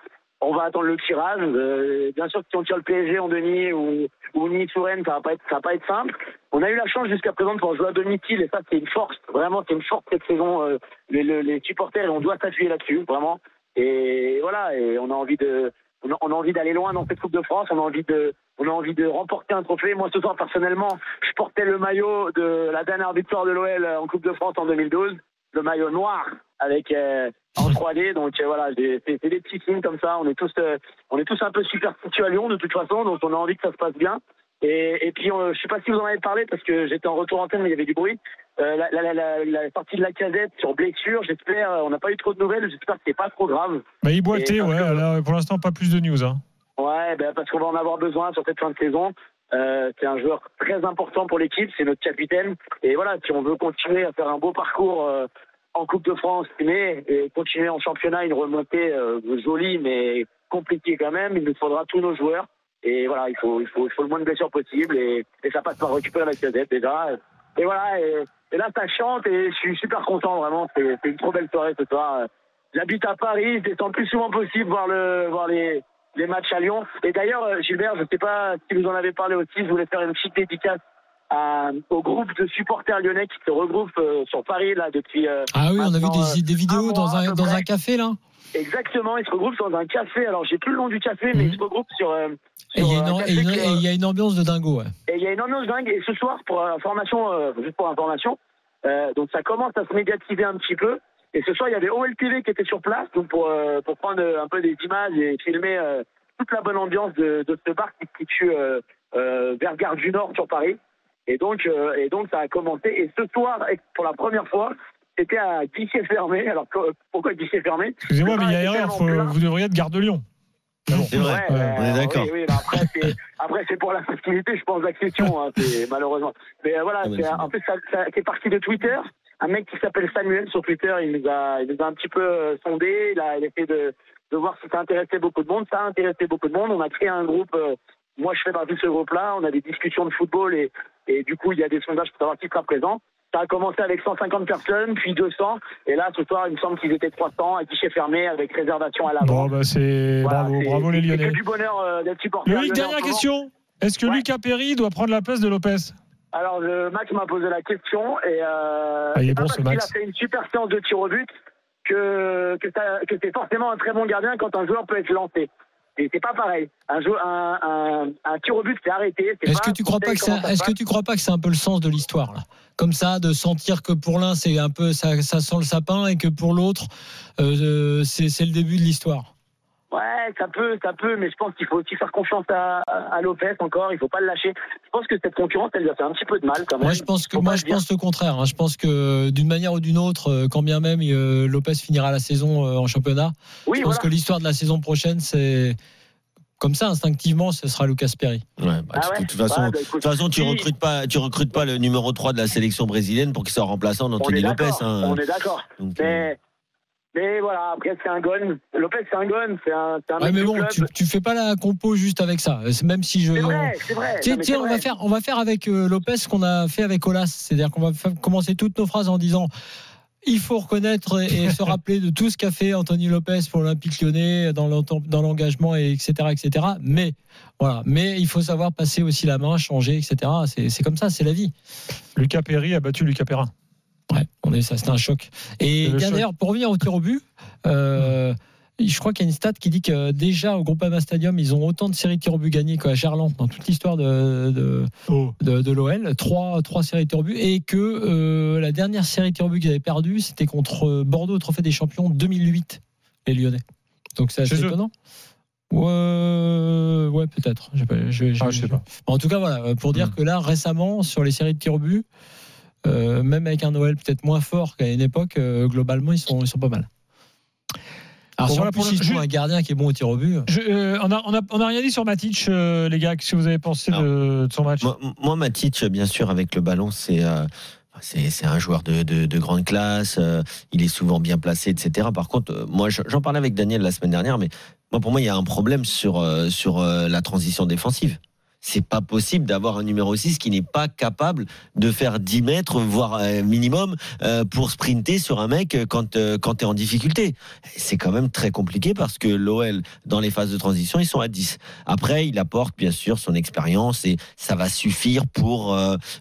On va attendre le tirage. Euh, bien sûr, si on tire le PSG en demi ou, ou Nice ou Rennes, ça va pas être, ça va pas être simple. On a eu la chance jusqu'à présent de pouvoir jouer à domicile et ça, c'est une force. Vraiment, c'est une force cette saison. Euh, les, les- les supporters, et on doit s'appuyer là-dessus, vraiment. Et voilà, et on a envie de, on a, on a envie d'aller loin dans cette Coupe de France. On a envie de, on a envie de remporter un trophée. Moi, ce soir, personnellement, je portais le maillot de la dernière victoire de l'OL en Coupe de France en 2012, le maillot noir avec euh, en 3D. Donc euh, voilà, c'est des petits signes comme ça. On est tous, euh, on est tous un peu superstitieux à Lyon de toute façon, donc on a envie que ça se passe bien. Et, et puis, euh, je sais pas si vous en avez parlé parce que j'étais en retour antenne, mais il y avait du bruit. Euh, la, la, la, sortie de la casette sur blessure, j'espère. euh, On n'a pas eu trop de nouvelles. J'espère que c'est pas trop grave. Bah, il boitait, ouais. que- Là, pour l'instant, pas plus de news. Hein. Ouais, ben parce qu'on va en avoir besoin sur cette fin de saison. Euh, c'est un joueur très important pour l'équipe, c'est notre capitaine. Et voilà, si on veut continuer à faire un beau parcours euh, en Coupe de France, mais et continuer en championnat, une remontée euh, jolie mais compliquée quand même, il nous faudra tous nos joueurs. Et voilà, il faut, il faut, il faut le moins de blessures possible et, et ça passe par récupérer la casette déjà. Et voilà, et, et là ça chante et je suis super content vraiment. C'est c'est une trop belle soirée ce soir. J'habite à Paris, je descends le plus souvent possible voir le, voir les, les matchs à Lyon. Et d'ailleurs, euh, Gilbert, je ne sais pas si vous en avez parlé aussi, je voulais faire une petite dédicace à- au groupe de supporters lyonnais qui se regroupent euh, sur Paris là depuis. euh, Ah oui, on a vu des, euh, des vidéos un dans un, dans un café, là. Exactement, ils se regroupent dans un café. Alors, j'ai plus le nom du café, mais Mhm. ils se regroupent sur. euh, Et il y, a sur une- et il y a ambiance de dingo, ouais. et il y a une ambiance dingue. Et ce soir, pour information, euh, juste pour information, euh, donc ça commence à se médiatiser un petit peu. Et ce soir, il y avait OLTV qui était sur place, donc pour, euh, pour prendre un peu des images et filmer euh, toute la bonne ambiance de, de ce bar qui se situe vers Gare du Nord sur Paris. Et donc, euh, et donc ça a commencé. Et ce soir, pour la première fois, c'était à guichet fermé. Alors pourquoi guichet fermé? Excusez-moi, mais il y a erreur. faut- vous devriez être garde de Lyon. Bon. C'est vrai, Ouais, on est d'accord. Oui, après, c'est, après, c'est pour la facilité, je pense, d'accession, hein, *laughs* malheureusement. Mais euh, voilà, Ah, en plus, ça, ça- c'est parti de Twitter. Un mec qui s'appelle Samuel sur Twitter, il nous a, il nous a un petit peu euh, sondé. Il a, il a essayé de, de voir si ça intéressait beaucoup de monde. Ça a intéressé beaucoup de monde. On a créé un groupe. Moi, je fais partie de ce groupe-là. On a des discussions de football et, et du coup, il y a des sondages pour savoir qui sera présent. Ça a commencé avec 150 personnes, puis 200. Et là, ce soir, il me semble qu'ils étaient 300 à guichet fermé avec réservation à l'avant. Bon, bah, c'est Voilà, bravo, c'est- bravo les c'est Lyonnais. que du bonheur euh, d'être supporter. Loïc, dernière question. Est-ce que Ouais. Lucas Perry doit prendre la place de Lopez Alors, le Max m'a posé la question et euh, Ah, il est c'est bon, pas ce parce qu'il Max. a fait une super séance de tir au but que, que, que c'est forcément un très bon gardien quand un joueur peut être lancé. C'est pas pareil. Un, jou- un, un, un tir au but, c'est arrêté. Est-ce que tu crois pas que c'est, est-ce que tu crois pas que c'est un peu le sens de l'histoire, là? Comme ça, de sentir que pour l'un, c'est un peu, ça, ça sent le sapin et que pour l'autre, euh, c'est, c'est le début de l'histoire. Ouais, ça peut, ça peut, mais je pense qu'il faut aussi faire confiance à, à Lopez encore. Il faut pas le lâcher. Je pense que cette concurrence, elle lui a fait un petit peu de mal quand même. Moi, je pense que, moi, je dire. pense le contraire. hein. Je pense que d'une manière ou d'une autre, euh, quand bien même euh, Lopez finira la saison euh, en championnat, Oui, je pense voilà. que l'histoire de la saison prochaine, c'est comme ça instinctivement, ce sera Lucas Perry. Ouais, bah, Ah ouais de toute façon, bah, écoute, toute façon, tu recrutes pas, tu recrutes pas le numéro 3 de la sélection brésilienne pour qu'il soit remplaçant On d'Anthony est Lopez. hein. On est d'accord. Euh, Mais, mais voilà, après, c'est un gun. Lopez, c'est un gun. C'est un, c'est un Ouais, mais bon, club. tu, tu fais pas la compo juste avec ça. Même si je. C'est vrai, c'est vrai. Tiens, on vrai. va faire, on va faire avec euh, Lopez ce qu'on a fait avec Olas, c'est-à-dire qu'on va commencer toutes nos phrases en disant. Il faut reconnaître et se *laughs* rappeler de tout ce qu'a fait Anthony Lopez pour l'Olympique Lyonnais dans l'engagement et etc etc. Mais voilà, mais il faut savoir passer aussi la main, changer etc. C'est c'est comme ça, c'est la vie. Lucas Perry a battu Lucas Perrin. Ouais, on est ça, c'était un choc. Et d'ailleurs, pour revenir au tir au but, euh, je crois qu'il y a une stat qui dit que déjà au Groupama Stadium, ils ont autant de séries de tirs au but gagnées qu'à Gerland dans toute l'histoire de, de, Oh. de, de l'OL. Trois, trois séries de tirs au but. Et que euh, la dernière série de tirs au but qu'ils avaient perdue, c'était contre Bordeaux au Trophée des Champions 2008, les Lyonnais. Donc c'est assez Chez étonnant. Ouais, ouais peut-être. Je- Ah, je sais pas. En tout cas, voilà, pour dire Hmm. que là, récemment, sur les séries de tirs au but, euh, même avec un Noël peut-être moins fort qu'à une époque, euh, globalement, ils sont, ils sont pas mal. Alors, Bon, si voilà plus, pour le- un gardien qui est bon au tir au but, Je, euh, on, a, on, a, on a rien dit sur Matic, euh, les gars. Qu'est-ce que vous avez pensé de, de son match Moi, moi, Matic, bien sûr, avec le ballon, c'est euh, c'est c'est un joueur de, de, de grande classe. euh, il est souvent bien placé, etc. Par contre, euh, moi, je- j'en parlais avec Daniel la semaine dernière, mais moi, pour moi, il y a un problème sur euh, sur euh, la transition défensive. C'est pas possible d'avoir un numéro 6 qui n'est pas capable de faire 10 mètres, voire euh, minimum, euh, pour sprinter sur un mec euh, quand, quand tu es en difficulté. C'est quand même très compliqué parce que l'OL, dans les phases de transition, ils sont à 10. Après, il apporte bien sûr son expérience et ça va suffire pour,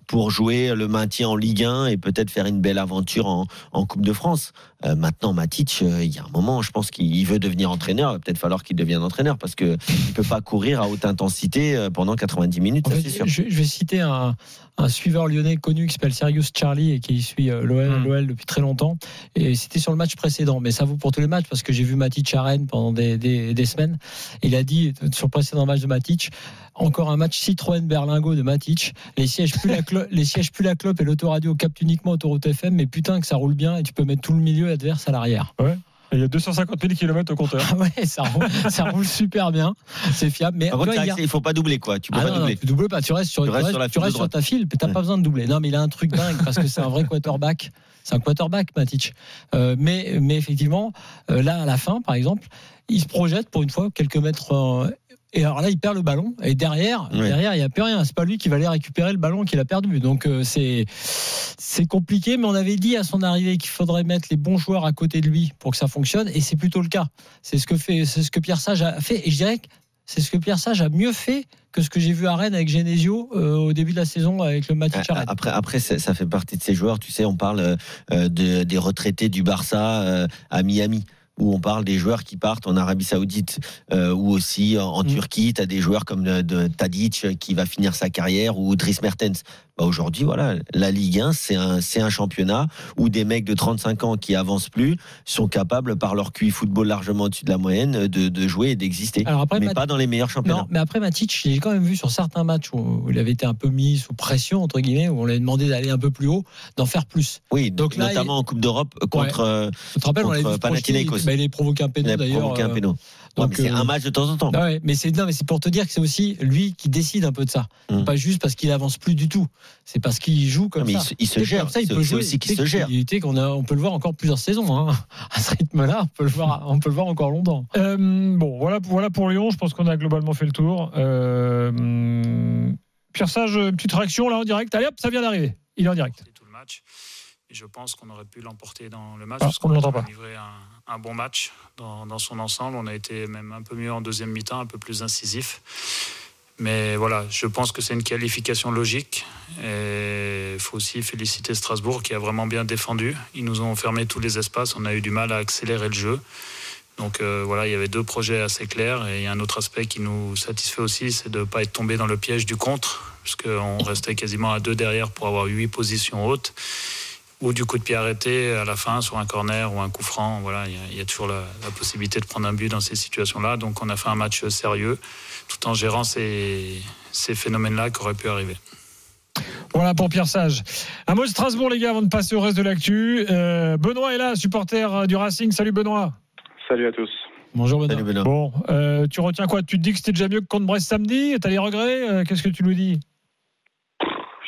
pour jouer le maintien en Ligue 1 et peut-être faire une belle aventure en, en Coupe de France. Euh, maintenant, Matic, euh, il y a un moment, je pense qu'il veut devenir entraîneur. Il va peut-être falloir qu'il devienne entraîneur parce qu'il ne peut pas courir à haute intensité euh, pendant 90 minutes, En ça, fait, c'est sûr. je, je vais citer un, un suiveur lyonnais connu qui s'appelle Sirius Charlie et qui suit euh, l'OL Mm. l'OL depuis très longtemps. Et c'était sur le match précédent, mais ça vaut pour tous les matchs parce que j'ai vu Matic à Rennes pendant des, des, des semaines. Il a dit sur le précédent match de Matic, encore un match Citroën Berlingo de Matic. Les sièges plus la clope, *laughs* les sièges plus la clope et l'autoradio captent uniquement autoroute FM, mais putain que ça roule bien et tu peux mettre tout le milieu adverse à l'arrière. Il y a 250 000 km au compteur. Ah ouais, ça roule, *laughs* ça roule super bien, c'est fiable. Mais Par contre, tu il a- il faut pas doubler, quoi. Tu peux ah pas non, non, doubler. tu doubles pas, tu restes sur, Tu tu restes restes- sur la tu de restes sur ta file, t'as Ouais. pas besoin de doubler. Non, mais il a un truc dingue parce que c'est un vrai quarterback. C'est un quarterback, Matic. Euh, mais, mais effectivement, euh, là, à la fin, par exemple, il se projette pour une fois quelques mètres. Euh, et alors là, il perd le ballon. Et derrière, Ouais. derrière, il n'y a plus rien. C'est pas lui qui va aller récupérer le ballon qu'il a perdu. Donc euh, c'est c'est compliqué. Mais on avait dit à son arrivée qu'il faudrait mettre les bons joueurs à côté de lui pour que ça fonctionne. Et c'est plutôt le cas. C'est ce que fait, c'est ce que Pierre Sage a fait. Et je dirais que c'est ce que Pierre Sage a mieux fait que ce que j'ai vu à Rennes avec Genesio euh, au début de la saison avec le Matic à Rennes. Après, après ça fait partie de ces joueurs. Tu sais, on parle euh, de, des retraités du Barça euh, à Miami. Où on parle des joueurs qui partent en Arabie Saoudite euh, ou aussi en, en Mm. Turquie. Tu as des joueurs comme de, de Tadic euh, qui va finir sa carrière ou Dries Mertens. Bah Aujourd'hui, voilà, la Ligue 1, c'est un, c'est un championnat où des mecs de 35 ans qui avancent plus sont capables, par leur QI football largement au-dessus de la moyenne, de, de jouer et d'exister. Alors après, Mais Mat- pas dans les meilleurs championnats. Non, mais après Matic, j'ai quand même vu sur certains matchs où il avait été un peu mis sous pression entre guillemets, où on lui a demandé d'aller un peu plus haut, d'en faire plus. Oui, Donc là, notamment en Coupe d'Europe contre. euh, rappelles, on Contre Panathinaikos. il, bah, il avait provoqué un péno a d'ailleurs. provoqué un euh, péno. Ouais, c'est euh, un match de temps en temps. Ah ouais, mais c'est non, mais c'est pour te dire que c'est aussi lui qui décide un peu de ça. Mm. Pas juste parce qu'il avance plus du tout. C'est parce qu'il joue comme Non, mais ça. il se- il se Et gère. Comme ça, il peut jouer. aussi qu'il se gère. qu'on a, on peut le voir encore plusieurs saisons. Hein. *laughs* À ce rythme-là, on peut le voir, on peut le voir encore longtemps. Euh, bon, voilà, voilà pour Lyon. Je pense qu'on a globalement fait le tour. Euh, hum, Pierre Sage, petite réaction là en direct. Allez hop, ça vient d'arriver. Il est en direct. tout le match. Et je pense qu'on aurait pu l'emporter dans le match. Ah, parce on ne l'entend pas. un, un bon match dans, son ensemble. On a été même un peu mieux en deuxième mi-temps, un peu plus incisif. Mais voilà, je pense que c'est une qualification logique. Il faut aussi féliciter Strasbourg qui a vraiment bien défendu. Ils nous ont fermé tous les espaces. On a eu du mal à accélérer le jeu. Donc euh, voilà, il y avait deux projets assez clairs. Et il y a un autre aspect qui nous satisfait aussi, c'est de ne pas être tombé dans le piège du contre, puisqu'on restait quasiment à deux derrière pour avoir huit positions hautes. Ou du coup de pied arrêté à la fin sur un corner ou un coup franc. Voilà, il y a, il y a toujours la, la possibilité de prendre un but dans ces situations-là. Donc on a fait un match sérieux, tout en gérant ces, ces phénomènes-là qui auraient pu arriver. Voilà pour Pierre Sage. Un mot de Strasbourg, les gars, avant de passer au reste de l'actu. Euh, Benoît est là, supporter du Racing. Salut Benoît. Salut à tous. Bonjour Benoît. Salut Benoît. Bon, euh, tu retiens quoi? Tu te dis que c'était déjà mieux que contre Brest samedi? T'as des regrets? Euh, Qu'est-ce que tu nous dis?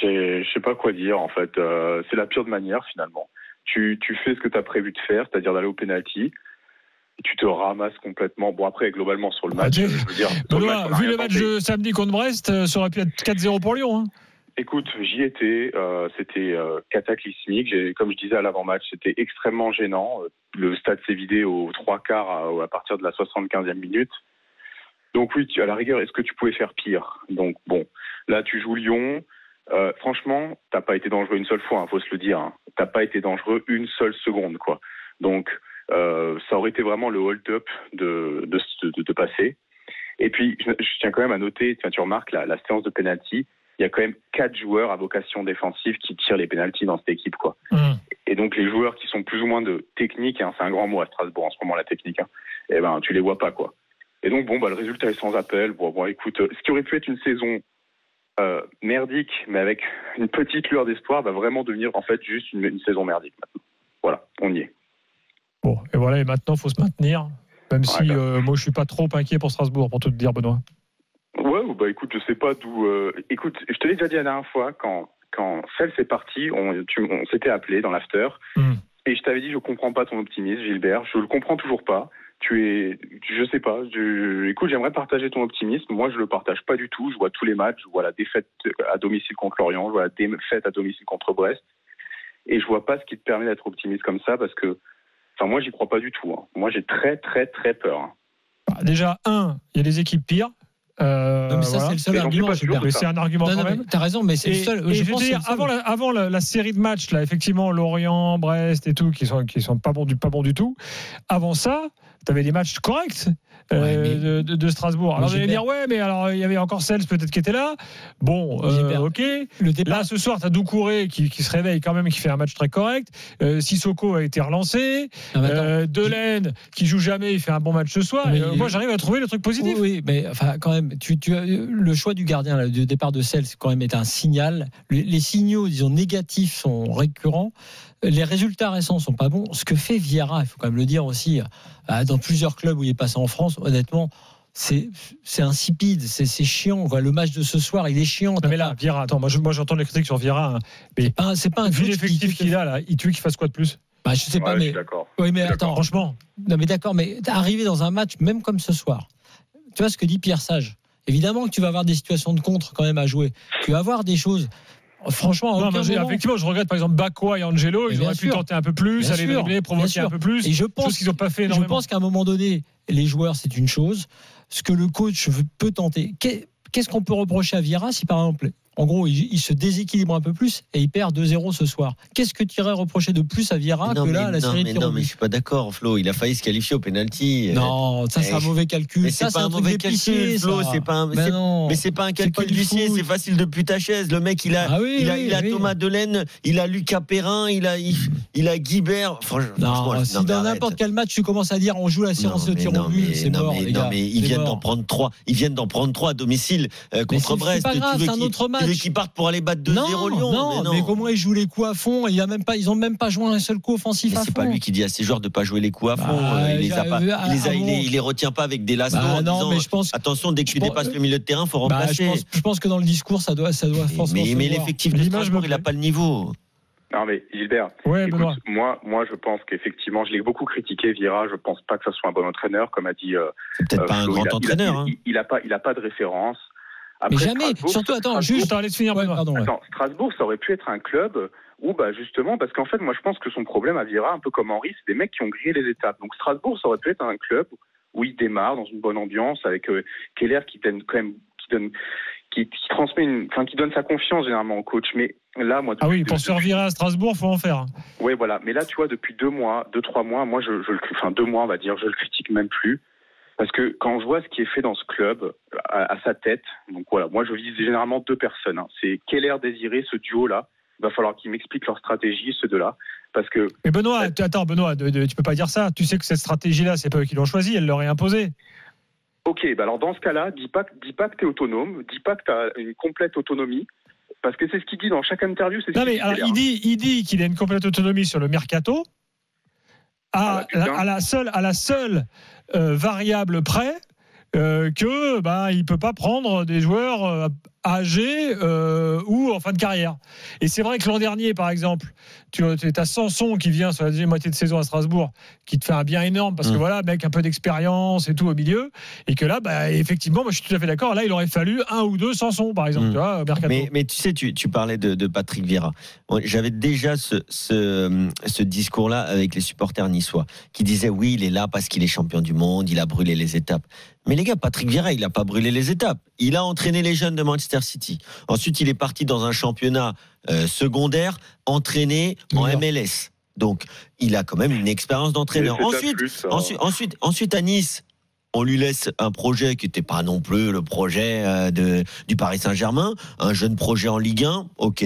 Je sais pas quoi dire en fait. Euh, c'est la pire de manière finalement. Tu, tu fais ce que tu as prévu de faire, c'est-à-dire d'aller au penalty. Et tu te ramasses complètement. Bon après globalement sur le match, je veux dire. vu le match de samedi contre Brest, euh, ça aurait pu être 4-0 pour Lyon. hein. Écoute, j'y étais. euh, c'était cataclysmique. Comme je disais à l'avant-match, c'était extrêmement gênant. Le stade s'est vidé aux trois quarts à, à partir de la 75e minute. Donc oui, tu- à la rigueur, est-ce que tu pouvais faire pire? Donc bon, là tu joues Lyon. Euh, franchement, t'as pas été dangereux une seule fois, il faut se le dire. hein. t'as pas été dangereux une seule seconde, quoi. Donc, euh, ça aurait été vraiment le hold-up de, de, de, de, passer. Et puis, je, je, tiens quand même à noter, tu remarques la, la séance de penalty, il y a quand même quatre joueurs à vocation défensive qui tirent les pénalties dans cette équipe, quoi. Mmh. Et donc les joueurs qui sont plus ou moins de technique, hein, c'est un grand mot à Strasbourg en ce moment la technique, hein, et ben tu les vois pas, quoi. Et donc bon, bah le résultat est sans appel. Bon, bon écoute, ce qui aurait pu être une saison euh, merdique, mais avec une petite lueur d'espoir, va vraiment devenir en fait juste une, une saison merdique. Maintenant. Voilà, on y est. Bon, et voilà, et maintenant, il faut se maintenir, même si euh, moi, je suis pas trop inquiet pour Strasbourg, pour tout te dire, Benoît. Ouais, bah écoute, je sais pas d'où. Euh, écoute, je te l'ai déjà dit la dernière fois, quand, quand Celle s'est parti, on, on s'était appelé dans l'after, Hmm. et je t'avais dit, je comprends pas ton optimisme, Gilbert, je le comprends toujours pas. Tu es, je sais pas. Je, écoute, j'aimerais partager ton optimisme. Moi, je le partage pas du tout. Je vois tous les matchs. Je vois la défaite à domicile contre Lorient. Je vois la défaite à domicile contre Brest. Et je vois pas ce qui te permet d'être optimiste comme ça parce que, enfin, moi, j'y crois pas du tout. hein. Moi, j'ai très, très, très peur. hein. Bah, Déjà, un, il y a des équipes pires. Euh, Non, mais ça, voilà. c'est le seul Mais argument. c'est un argument Non, quand non, même. t'as raison, mais c'est le seul. et je je veux pense dire, avant, la, avant la, la série de matchs, là, effectivement, Lorient, Brest et tout, qui sont, qui sont pas bons du, pas bons du tout. Avant ça, avais des matchs corrects euh, Ouais, de, Strasbourg. Alors, Gilbert- dire, ouais, mais alors, il y avait encore Sels peut-être qui était là. Bon, euh, ok. Le départ. Là, ce soir, tu as Doucouré qui, qui se réveille quand même, qui fait un match très correct. Euh, Sissoko a été relancé. Non. Euh, Delaine, qui joue jamais, il fait un bon match ce soir. Et, moi, j'arrive à trouver le truc positif. Oui, oui, mais enfin, quand même, tu, tu as- le choix du gardien, là, du départ de Cels, quand même, est un signal. Les, les signaux, disons, négatifs sont récurrents. Les résultats récents sont pas bons. Ce que fait Vieira, il faut quand même le dire aussi, euh, dans plusieurs clubs où il est passé en France, honnêtement, c'est c'est insipide, c'est c'est chiant. quoi. Le match de ce soir, il est chiant. Non, mais là, Vieira, attends, moi, je- moi j'entends les critiques sur Vieira. hein. Mais c'est pas, c'est pas un vu l'effectif qui- qu'il a, là, il tu veux qu'il fasse quoi de plus? Bah, je sais pas, Ouais, mais oui, mais D'accord. attends, Franchement, Non, mais d'accord, mais arriver dans un match, même comme ce soir, tu vois ce que dit Pierre Sage? Évidemment que tu vas avoir des situations de contre quand même à jouer. Tu vas avoir des choses. Franchement, Non, mais effectivement, je regrette par exemple Bakwa et Angelo, ils auraient pu tenter un peu plus, Bien aller dribbler, provoquer un peu plus. Et je pense, qu'ils n'ont pas fait je pense qu'à un moment donné, les joueurs, c'est une chose. Ce que le coach peut tenter. Qu'est- Qu'est-ce qu'on peut reprocher à Vieira si par exemple, en gros, il, il se déséquilibre un peu plus et il perd 2-0 ce soir Qu'est-ce que tu irais reprocher de plus à Vieira non, que mais, là, la non, série mais non, mais je suis pas d'accord, Flo. Il a failli se qualifier au penalty. Euh, Non, ça c'est un mauvais calcul. Mais Ça, c'est pas un mauvais calcul, Flo. C'est pas un. Mais c'est- non. Mais c'est pas un calcul d'huissier, c'est facile depuis ta chaise. Le mec, il a, Ah il a, il. Thomas Delaine, il a Lucas Perrin, il a, il, a Guibert. Franchement, si mais dans n'importe quel match tu commences à dire on joue la séance de mais tir au but, mais- c'est non, mort, mais- non, mais ils viennent d'en prendre trois. Ils viennent d'en prendre trois à domicile euh, Mais contre Brest. c'est pas grave, c'est un autre match. Tu veux qu'ils partent pour aller battre 2-0 non, Lyon non, mais, comment ils jouent les coups à fond Il y a même pas, ils ont même pas joué un seul coup offensif Mais c'est fond. pas lui qui dit à ses joueurs de pas jouer les coups à fond. Bah, euh, il les a j'ai- pas, il les, a- à- à il les- mon- il les retient pas avec des lassos Bah en non, disant, mais je pense- attention dès que tu pense- dépasses le milieu de terrain, faut Bah, remplacer. je, pense, je pense que dans le discours, ça doit, ça doit forcément mais mais l'effectif de Strasbourg, il a pas le niveau. Non mais Gilbert, Ouais, écoute, Benoît. moi, moi je pense qu'effectivement, je l'ai beaucoup critiqué Vieira. Je pense pas que ce soit un bon entraîneur, comme a dit. euh, C'est peut-être euh, pas un grand Il a- il a- entraîneur. hein. Il, il a pas, il a pas de référence. Mais jamais, Strasbourg, surtout, attends, Strasbourg- juste. Attends, laisse finir, Ouais, pardon, ouais. Attends, Strasbourg, ça aurait pu être un club où, bah, justement, parce qu'en fait, moi, je pense que son problème à Vieira, un peu comme Henri, c'est des mecs qui ont grillé les étapes. Donc, Strasbourg, ça aurait pu être un club où il démarre dans une bonne ambiance avec euh, Keller qui donne quand même, qui donne, qui, qui transmet une, enfin, qui donne sa confiance généralement au coach. Mais là, moi, Ah oui, pour se faire virer à Strasbourg, faut en faire. oui, voilà. Mais là, tu vois, depuis deux mois, deux, trois mois, moi, je, je le, enfin, deux mois, on va dire, je le critique même plus. Parce que quand je vois ce qui est fait dans ce club, à, à sa tête, donc voilà, moi, je vise généralement deux personnes. hein. C'est Keller désiré, ce duo-là. Il va falloir qu'ils m'expliquent leur stratégie, ceux deux-là. Parce que, Mais Benoît, attends, Benoît, tu peux pas dire ça. Tu sais que cette stratégie-là, c'est pas eux qui l'ont choisie, elle leur est imposée. ok, bah alors dans ce cas-là, dis pas, que- dis pas que tu es autonome, dis pas que tu as une complète autonomie. Parce que c'est ce qu'il dit dans chaque interview. ce Non, mais alors, il dit, il dit qu'il a une complète autonomie sur le mercato. Ah à la seule, à la seule euh, variable près euh, que bah, il peut pas prendre des joueurs euh, âgés euh, ou en fin de carrière. Et c'est vrai que l'an dernier, par exemple, tu as Sanson qui vient sur la deuxième moitié de saison à Strasbourg, qui te fait un bien énorme parce que Mm. voilà, mec, un peu d'expérience et tout au milieu, et que là, bah, effectivement, moi je suis tout à fait d'accord. Là, il aurait fallu un ou deux Sanson, par exemple, Mm. tu vois, au mercato. Mais, mais tu sais, tu, tu parlais de, de Patrick Vieira. J'avais déjà ce, ce, ce discours-là avec les supporters niçois qui disaient oui, il est là parce qu'il est champion du monde, il a brûlé les étapes. Mais les gars, Patrick Vieira, il n'a pas brûlé les étapes. Il a entraîné les jeunes de Manchester Manchester City. Ensuite, il est parti dans un championnat euh, secondaire, entraîné en. MLS. Donc, il a quand même une expérience d'entraîneur. Ensuite, plus, hein. ensuite, ensuite, ensuite, à Nice, on lui laisse un projet qui n'était pas non plus le projet euh, de, du Paris Saint-Germain, un jeune projet en Ligue 1, ok.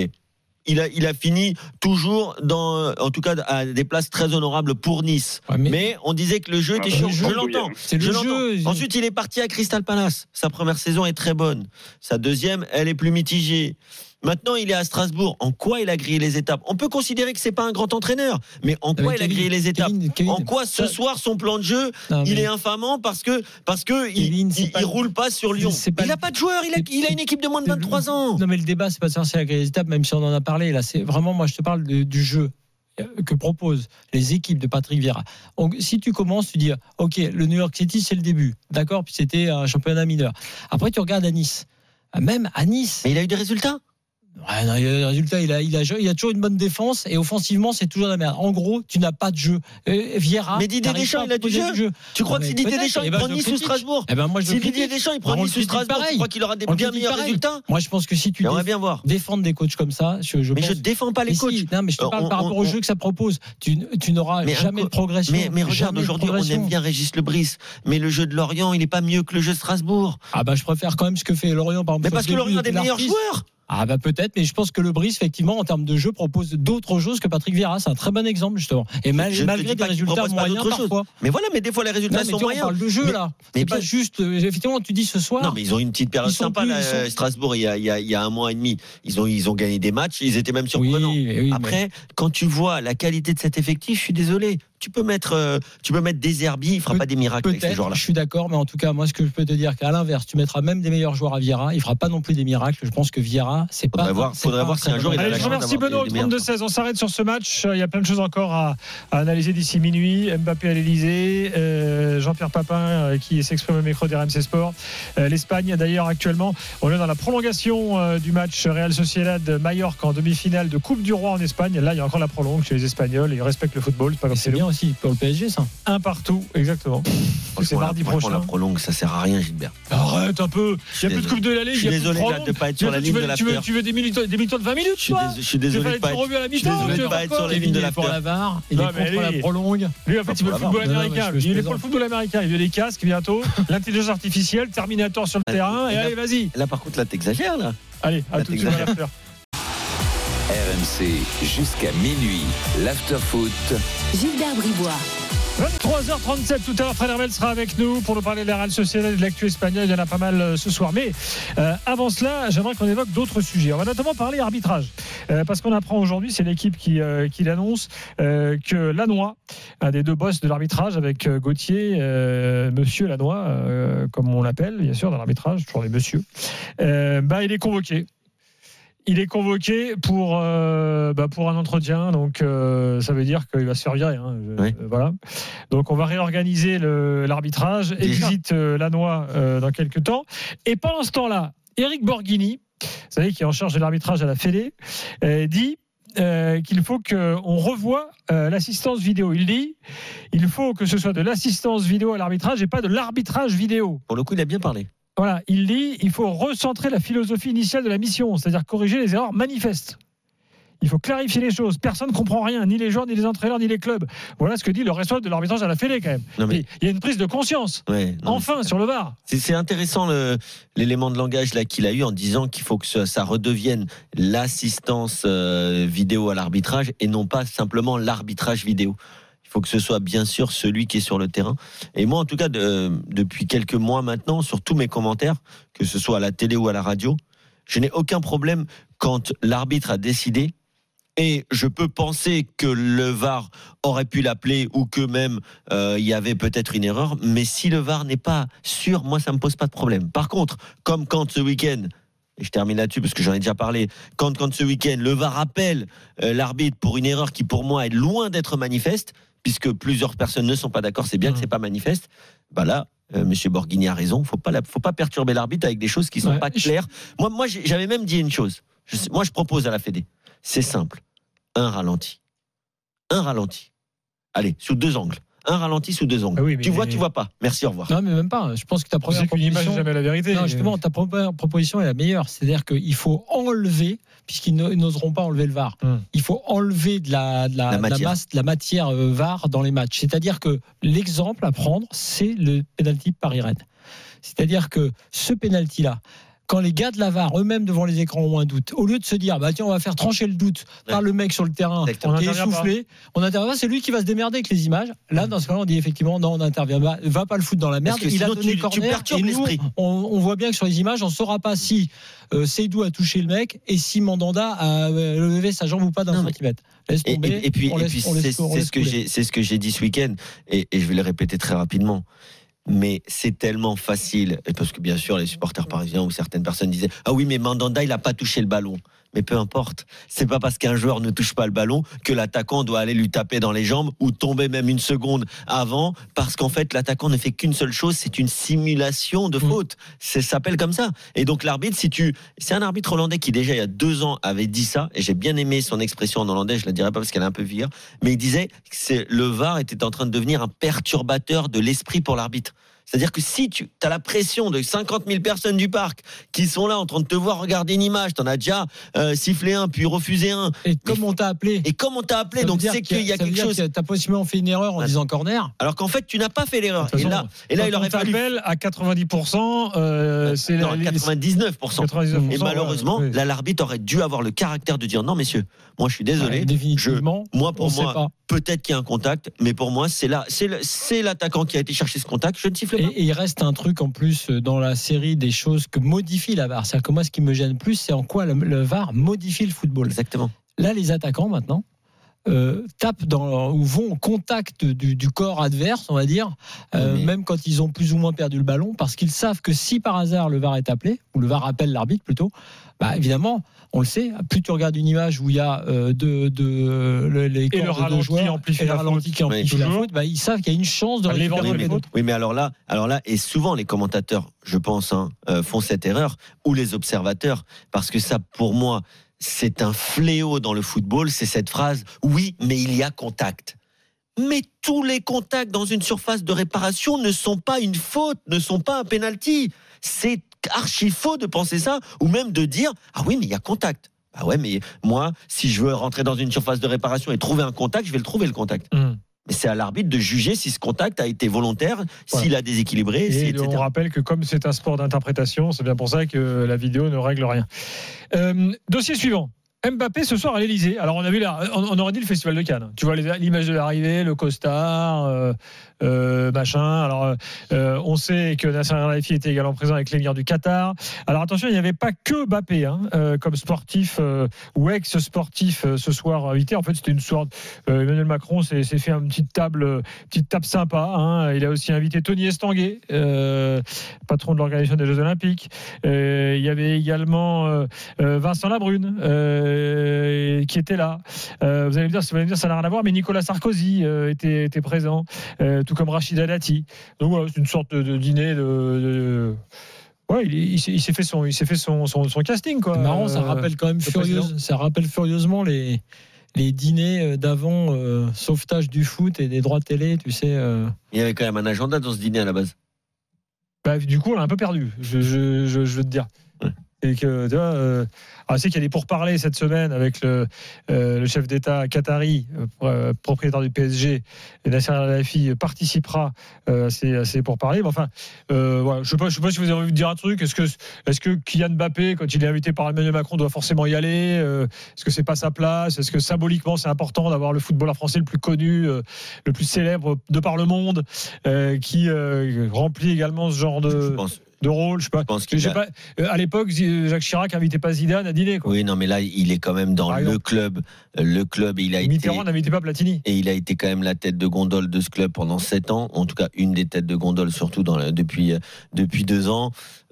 Il a, il a fini toujours dans, en tout cas, à des places très honorables pour Nice. Ouais, mais- mais, on disait que le jeu Ah était chiant. le Je jeu, l'entends. C'est Je le l'entends. jeu. Ensuite, il est parti à Crystal Palace. Sa première saison est très bonne. Sa deuxième, elle est plus mitigée. Maintenant, il est à Strasbourg. En quoi il a grillé les étapes? On peut considérer que c'est pas un grand entraîneur, mais en quoi mais il a grillé les étapes? Kevin, Kevin, En quoi ce soir son plan de jeu Non, il est infamant parce que parce que il, Kevin, c'est il- pas- il roule pas sur Lyon. pas- il a pas de joueur. Il a, c'est- il a une équipe de moins de c'est- 23 ans. Non, mais le débat, c'est pas de savoir si elle a gagné les étapes, même si on en a parlé. Là, c'est vraiment, moi, je te parle de- du jeu euh, que proposent les équipes de Patrick Vieira. Donc, si tu commences, tu dis, OK, le New York City, c'est le début. D'accord? Puis c'était un championnat mineur. Après, tu regardes à Nice. Même à Nice. Mais il a eu des résultats? Ouais, non, il le résultat, il a, il, a, il a toujours une bonne défense et offensivement, c'est toujours la merde. En gros, tu n'as pas de jeu. Euh, Vieira. Mais Didier Deschamps, il a du jeu. Tu crois Non, que si Didier peut-être, Deschamps eh il ben, prend je le Nice ou. Strasbourg Eh ben, moi, je Si Didier. Deschamps il prend Nice ou Strasbourg, tu crois qu'il aura des On bien meilleurs pareil. résultats Moi, je pense que si tu déf- bien voir. défendre des coachs comme ça, je, je Mais pense je défends pas les mais coachs. si, non, mais je te Euh, parle on- par rapport on- au jeu que ça propose. Tu, tu n'auras jamais de progression. Mais, regarde, aujourd'hui, on aime bien Régis Lebris. Mais le jeu de Lorient, il est pas mieux que le jeu de Strasbourg. Ah bah je préfère quand même ce que fait Lorient par exemple. Mais parce que Lorient a des de meilleurs joueurs. Ah bah peut-être, mais je pense que le Brice effectivement en termes de jeu propose d'autres choses que Patrick Vieira. C'est un très bon exemple justement. Et mal- malgré des résultats moyens parfois. Mais voilà, mais des fois, les Non, résultats mais sont vois, on moyens. parle de jeu Mais- là. mais bien- pas juste. euh, Effectivement, tu dis ce soir. Non, mais ils ont une petite période sympa, plus- là, ils sont- Strasbourg, il y, a, il, y a, il y a un mois et demi. Ils ont, ils ont gagné des matchs, ils étaient même surprenants. Oui, oui, mais- Après, quand tu vois la qualité de cet effectif, je suis désolé. Tu peux mettre, euh, tu peux mettre des Herbies, il fera Peut- pas des miracles avec ces Peut-être, joueurs-là. je suis d'accord, mais en tout cas, moi, ce que je peux te dire, qu'à l'inverse, tu mettras même des meilleurs joueurs à Vieira, il fera pas non plus des miracles. Je pense que Vieira, c'est pas. Faudrait voir- faudrait pas voir si un jour Allez, je remercie Benoît au des meilleurs 32-16. On s'arrête sur ce match. Il y a plein de choses encore à, à analyser d'ici minuit. Mbappé à l'Elysée, euh, Jean-Pierre Papin euh, qui s'exprime au micro d'RMC Sport. Euh, L'Espagne, d'ailleurs, actuellement, on est dans la prolongation euh, du match Real Sociedad-Mallorca en demi-finale de Coupe du Roi en Espagne. Là, il y a encore la prolongue chez les Espagnols. Ils respectent le football. C'est pas comme C'est bien. Aussi pour le PSG, ça. Un partout, exactement. C'est mardi la- prochain. la prolongue, ça sert à rien, Gilbert. Arrête un peu. Il n'y a plus de. Coupe de la Ligue. Je suis de désolé, de pas être sur la Tu ligne veux- de tu veux, tu veux des minutes de 20 minutes, toi je suis désolé de les pas être, à la je suis mi-temps, désolé tu de sur les est pour la VAR, il est contre la prolongue. Lui, en fait, il veut le pour la football. Non, non, américain. Il est pour le football américain. Il veut des casques bientôt, *laughs* l'intelligence artificielle, Terminator sur le terrain. Et allez, vas-y. Là, par contre, là, t'exagères, là. Allez, à tout de suite. RMC jusqu'à minuit. L'afterfoot. Gilbert Bribois. 23h37, tout à l'heure, Fred Hermel sera avec nous pour nous parler de la Real Sociedad et de l'actu espagnol. Il y en a pas mal euh, ce soir. Mais euh, avant cela, j'aimerais qu'on évoque d'autres sujets. On va notamment parler arbitrage. Euh, parce qu'on apprend aujourd'hui, c'est l'équipe qui, euh, qui l'annonce, euh, que Lanois, un des deux boss de l'arbitrage avec euh, Gauthier, euh, monsieur Lanois, euh, comme on l'appelle, bien sûr, dans l'arbitrage, toujours les messieurs, euh, bah, il est convoqué. Il est convoqué pour, euh, bah, pour un entretien, donc euh, ça veut dire qu'il va se faire virer. hein. Je- Oui. euh, voilà. Donc on va réorganiser l'arbitrage. Exit euh, Lannoy dans quelques temps. Et pendant ce temps-là, Eric Borghini, vous savez, qui est en charge de l'arbitrage à la Fédé, dit qu'il faut qu'on revoie l'assistance vidéo. Il dit il faut que ce soit de l'assistance vidéo à l'arbitrage et pas de l'arbitrage vidéo. Pour le coup, il a bien parlé. Voilà, il dit il faut recentrer la philosophie initiale de la mission, c'est-à-dire corriger les erreurs manifestes. Il faut clarifier les choses. Personne ne comprend rien, ni les joueurs, ni les entraîneurs, ni les clubs. Voilà ce que dit le responsable de l'arbitrage à la Fédé quand même. Non, mais, Et Il y a une prise de conscience. ouais, non, Enfin, sur le VAR. C'est intéressant l'élément de langage là qu'il a eu en disant qu'il faut que ça, ça redevienne l'assistance euh, vidéo à l'arbitrage et non pas simplement l'arbitrage vidéo. Il faut que ce soit bien sûr celui qui est sur le terrain. Et moi, en tout cas, de- depuis quelques mois maintenant, sur tous mes commentaires, que ce soit à la télé ou à la radio, je n'ai aucun problème quand l'arbitre a décidé. Et je peux penser que le VAR aurait pu l'appeler ou que même euh, il y avait peut-être une erreur. Mais si le VAR n'est pas sûr, moi, ça me pose pas de problème. Par contre, comme quand ce week-end, et je termine là-dessus parce que j'en ai déjà parlé, quand, quand ce week-end, le VAR appelle euh, l'arbitre pour une erreur qui, pour moi, est loin d'être manifeste, puisque plusieurs personnes ne sont pas d'accord, c'est bien que c'est pas manifeste, bah là, euh, Monsieur Borghini a raison, faut pas, la- faut pas perturber l'arbitre avec des choses qui sont Ouais. pas claires. Moi, j'avais même dit une chose. Je sais- moi, je propose à la Fédé, c'est simple, un ralenti, un ralenti. Allez, sous deux angles. un ralenti sous deux ongles. Ah oui, Tu vois, tu vois pas. Merci, au revoir. Non, mais même pas. Je pense que ta première image n'est jamais la vérité. Non, justement, ta première proposition est la meilleure. C'est-à-dire qu'il faut enlever, puisqu'ils n'oseront pas enlever le VAR, Hum. il faut enlever de la, de la, La de la matière. masse, de la matière euh, VAR dans les matchs. C'est-à-dire que l'exemple à prendre, c'est le penalty de Paris-Rennes. C'est-à-dire que ce penalty-là, quand les gars de la VAR eux-mêmes devant les écrans ont un doute, au lieu de se dire, bah tiens, on va faire trancher le doute par le mec sur le terrain. On qui est essoufflé, on intervient pas, c'est lui qui va se démerder avec les images. Là, dans ce cas-là, on dit effectivement, non, on n'intervient pas, va pas le foutre dans la merde. Parce que Il a donné tu- tu corner, perturbes et nous, l'esprit. on, on voit bien que sur les images, on saura pas si euh, Seydou a touché le mec et si Mandanda a euh, levé sa jambe ou pas d'un centimètre. Laisse Et, tomber. et- et puis, et c'est ce que j'ai, c'est ce que j'ai dit ce week-end, et, et je vais le répéter très rapidement. Mais c'est tellement facile, parce que bien sûr les supporters parisiens ou certaines personnes disaient ah oui mais Mandanda il a pas touché le ballon. Mais peu importe, c'est pas parce qu'un joueur ne touche pas le ballon que l'attaquant doit aller lui taper dans les jambes ou tomber même une seconde avant, parce qu'en fait l'attaquant ne fait qu'une seule chose, c'est une simulation de Mm. faute. C'est ça s'appelle comme ça. Et donc l'arbitre, si tu, c'est un arbitre hollandais qui déjà il y a deux ans avait dit ça, et j'ai bien aimé son expression en hollandais, je la dirai pas parce qu'elle est un peu vieille, mais il disait que le VAR était en train de devenir un perturbateur de l'esprit pour l'arbitre. C'est-à-dire que si tu as la pression de 50 000 personnes du parc qui sont là en train de te voir regarder une image, t'en as déjà euh, sifflé un, puis refusé un, Et comme on t'a appelé. et comme on t'a appelé, donc c'est qu'il y a quelque chose. que T'as possiblement fait une erreur en disant corner. Alors qu'en fait, tu n'as pas fait l'erreur. Et là, et là, il aurait fallu. à 90%, euh, c'est Non, la- les- 99%. 99%, Et malheureusement, ouais, ouais. là, l'arbitre aurait dû avoir le caractère de dire non, messieurs, moi, je suis désolé. Ouais, définitivement. Moi, on pour moi, peut-être qu'il y a un contact, mais pour moi, c'est là, c'est l'attaquant qui a été chercher ce contact. Je ne siffle pas. et il reste un truc en plus dans la série des choses que modifie la VAR. C'est-à-dire que moi, ce qui me gêne plus, c'est en quoi le, le VAR modifie le football. Exactement. Là, les attaquants maintenant euh, tapent dans ou vont au contact du, du corps adverse, on va dire, euh, Mais- même quand ils ont plus ou moins perdu le ballon, parce qu'ils savent que si par hasard le VAR est appelé ou le VAR appelle l'arbitre plutôt, bah évidemment, on le sait. Plus tu regardes une image où il y a euh, de, de, le- les Et le corps de ralenti joueurs amplifie et le ralenti qui amplifie Oui. la faute, bah, ils savent qu'il y a une chance de À récupérer ballon. fautes. Oui, mais alors là, alors là, et souvent les commentateurs, je pense, hein, euh, font cette erreur, ou les observateurs, parce que ça, pour moi, c'est un fléau dans le football, c'est cette phrase, oui, mais il y a contact. Mais tous les contacts dans une surface de réparation ne sont pas une faute, ne sont pas un penalty. C'est archi faux de penser ça, ou même de dire, ah oui, mais il y a contact. Ah ouais, mais moi, si je veux rentrer dans une surface de réparation et trouver un contact, je vais le trouver le contact. Hum. Mais c'est à l'arbitre de juger si ce contact a été volontaire, s'il a déséquilibré, si, Et etc. on rappelle que comme c'est un sport d'interprétation, c'est bien pour ça que la vidéo ne règle rien. Euh, dossier suivant. Mbappé ce soir à l'Elysée. Alors on a vu là, on, aurait dit le festival de Cannes. Tu vois l'image de l'arrivée, le costard, euh, euh, machin. Alors euh, on sait que Nasser Al-Khelaifi était également présent avec l'émir du Qatar. Alors attention, il n'y avait pas que Mbappé hein, comme sportif ou ex-sportif ce soir invité. En fait, c'était une sorte. Emmanuel Macron s'est fait une petite table, petite table sympa. hein. Il a aussi invité Tony Estanguet, patron de l'organisation des Jeux Olympiques. Il y avait également Vincent Labrune euh, qui était là. Euh, vous allez me dire, vous allez me dire, ça n'a rien à voir, mais Nicolas Sarkozy euh, était, était présent, euh, tout comme Rachida Dati. Donc voilà, c'est une sorte de, de dîner de. de- Ouais, il, il s'est il s'est fait son, il s'est fait son, son, son casting quoi. C'est marrant, ça rappelle quand même furieuse, ça rappelle furieusement les les dîners d'avant euh, sauvetage du foot et des droits télé, tu sais. euh. Il y avait quand même un agenda dans ce dîner à la base. Bah, du coup, on l'a un peu perdu, je, je, je, je veux te dire. Et que, euh, alors, c'est qu'il y a des pourparlers cette semaine avec le, euh, chef d'État qatari, euh, propriétaire du PSG, et Nasser Al-Khelaifi participera à, ces, à ces pourparlers. Mais enfin, voilà, je ne sais, pas- je sais si vous avez envie de dire un truc. Est-ce que, est que Kylian Mbappé, quand il est invité par Emmanuel Macron, doit forcément y aller Est-ce que c'est pas sa place? Est-ce que symboliquement, c'est important d'avoir le footballeur français le plus connu, le plus célèbre de par le monde, qui remplit également ce genre Je de, de rôle Je sais pas. je pense Je qu'il sais a- pas, euh, à l'époque, Jacques Chirac invitait pas Zidane à dîner. Quoi. Oui, non, mais là, il est quand même dans Par le exemple. club. Le club, il a été. Mitterrand n'invitait pas Platini. Et il a été quand même la tête de gondole de ce club pendant sept ans, en tout cas une des têtes de gondole, surtout dans la- depuis, euh, depuis deux ans.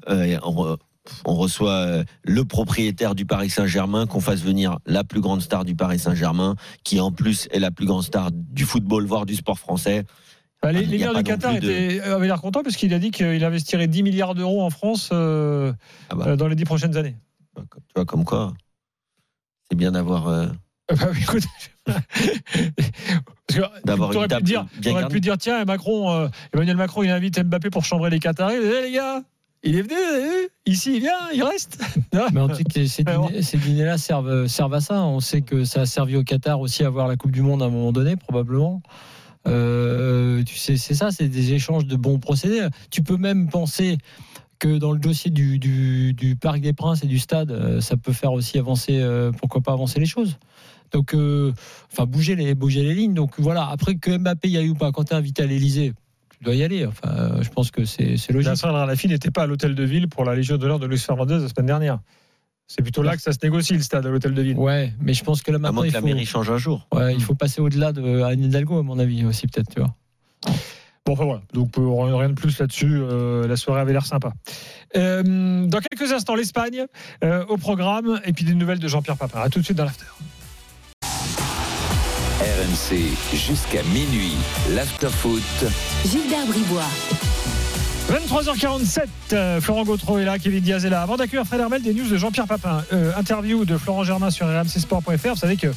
Euh, on, re- on reçoit euh, le propriétaire du Paris Saint-Germain, qu'on fasse venir la plus grande star du Paris Saint-Germain, qui en plus est la plus grande star du football, voire du sport français. Bah, les Ah, du Qatar de- étaient- avaient l'air contents parce qu'il a dit qu'il investirait 10 milliards d'euros en France euh, Ah bah. euh, dans les 10 prochaines années. Tu vois, comme quoi, c'est bien d'avoir euh, Euh, *laughs* bah, écoute, D'avoir une pu dire, pu dire tiens Macron, euh, Emmanuel Macron, il invite Mbappé pour chambrer les Qataris. Eh, les gars, il est venu, vous avez vu ici, il vient, il reste. *laughs* Mais en tout cas, ces, Alors. dîners, ces dîners-là servent, servent à ça. On sait que ça a servi au Qatar aussi à voir la Coupe du Monde à un moment donné, probablement. Euh, tu sais, c'est ça, c'est des échanges de bons procédés. Tu peux même penser que dans le dossier du, Parc des Princes et du stade, euh, ça peut faire aussi avancer, euh, pourquoi pas avancer les choses. Donc, euh, enfin, bouger les, bouger les lignes. Donc voilà, après que Mbappé y aille ou pas, quand tu es invité à l'Elysée, tu dois y aller. Enfin, je pense que c'est logique. Vincent Lafille n'était pas à l'hôtel de ville pour la Légion d'honneur de Luis Fernandez la semaine dernière. C'est plutôt là que ça se négocie le stade à l'hôtel de ville. Ouais, mais je pense que là À maintenant, moins il que la mairie change un jour. ouais, il faut passer au-delà de Anne Hidalgo, à mon avis, aussi, peut-être, tu vois. Bon, enfin voilà. Donc, euh, rien de plus là-dessus. Euh, la soirée avait l'air sympa. Euh, dans quelques instants, l'Espagne euh, au programme et puis des nouvelles de Jean-Pierre Papin. À tout de suite dans l'after. RMC jusqu'à minuit. L'afterfoot. Gilbert Bribois. 23h47, euh, Florent Gautreau est là, Kevin Diaz est là. Avant d'accueillir Fred Hermel, des news de Jean-Pierre Papin. Euh, interview de Florent Germain sur rmcsport.fr. Vous savez que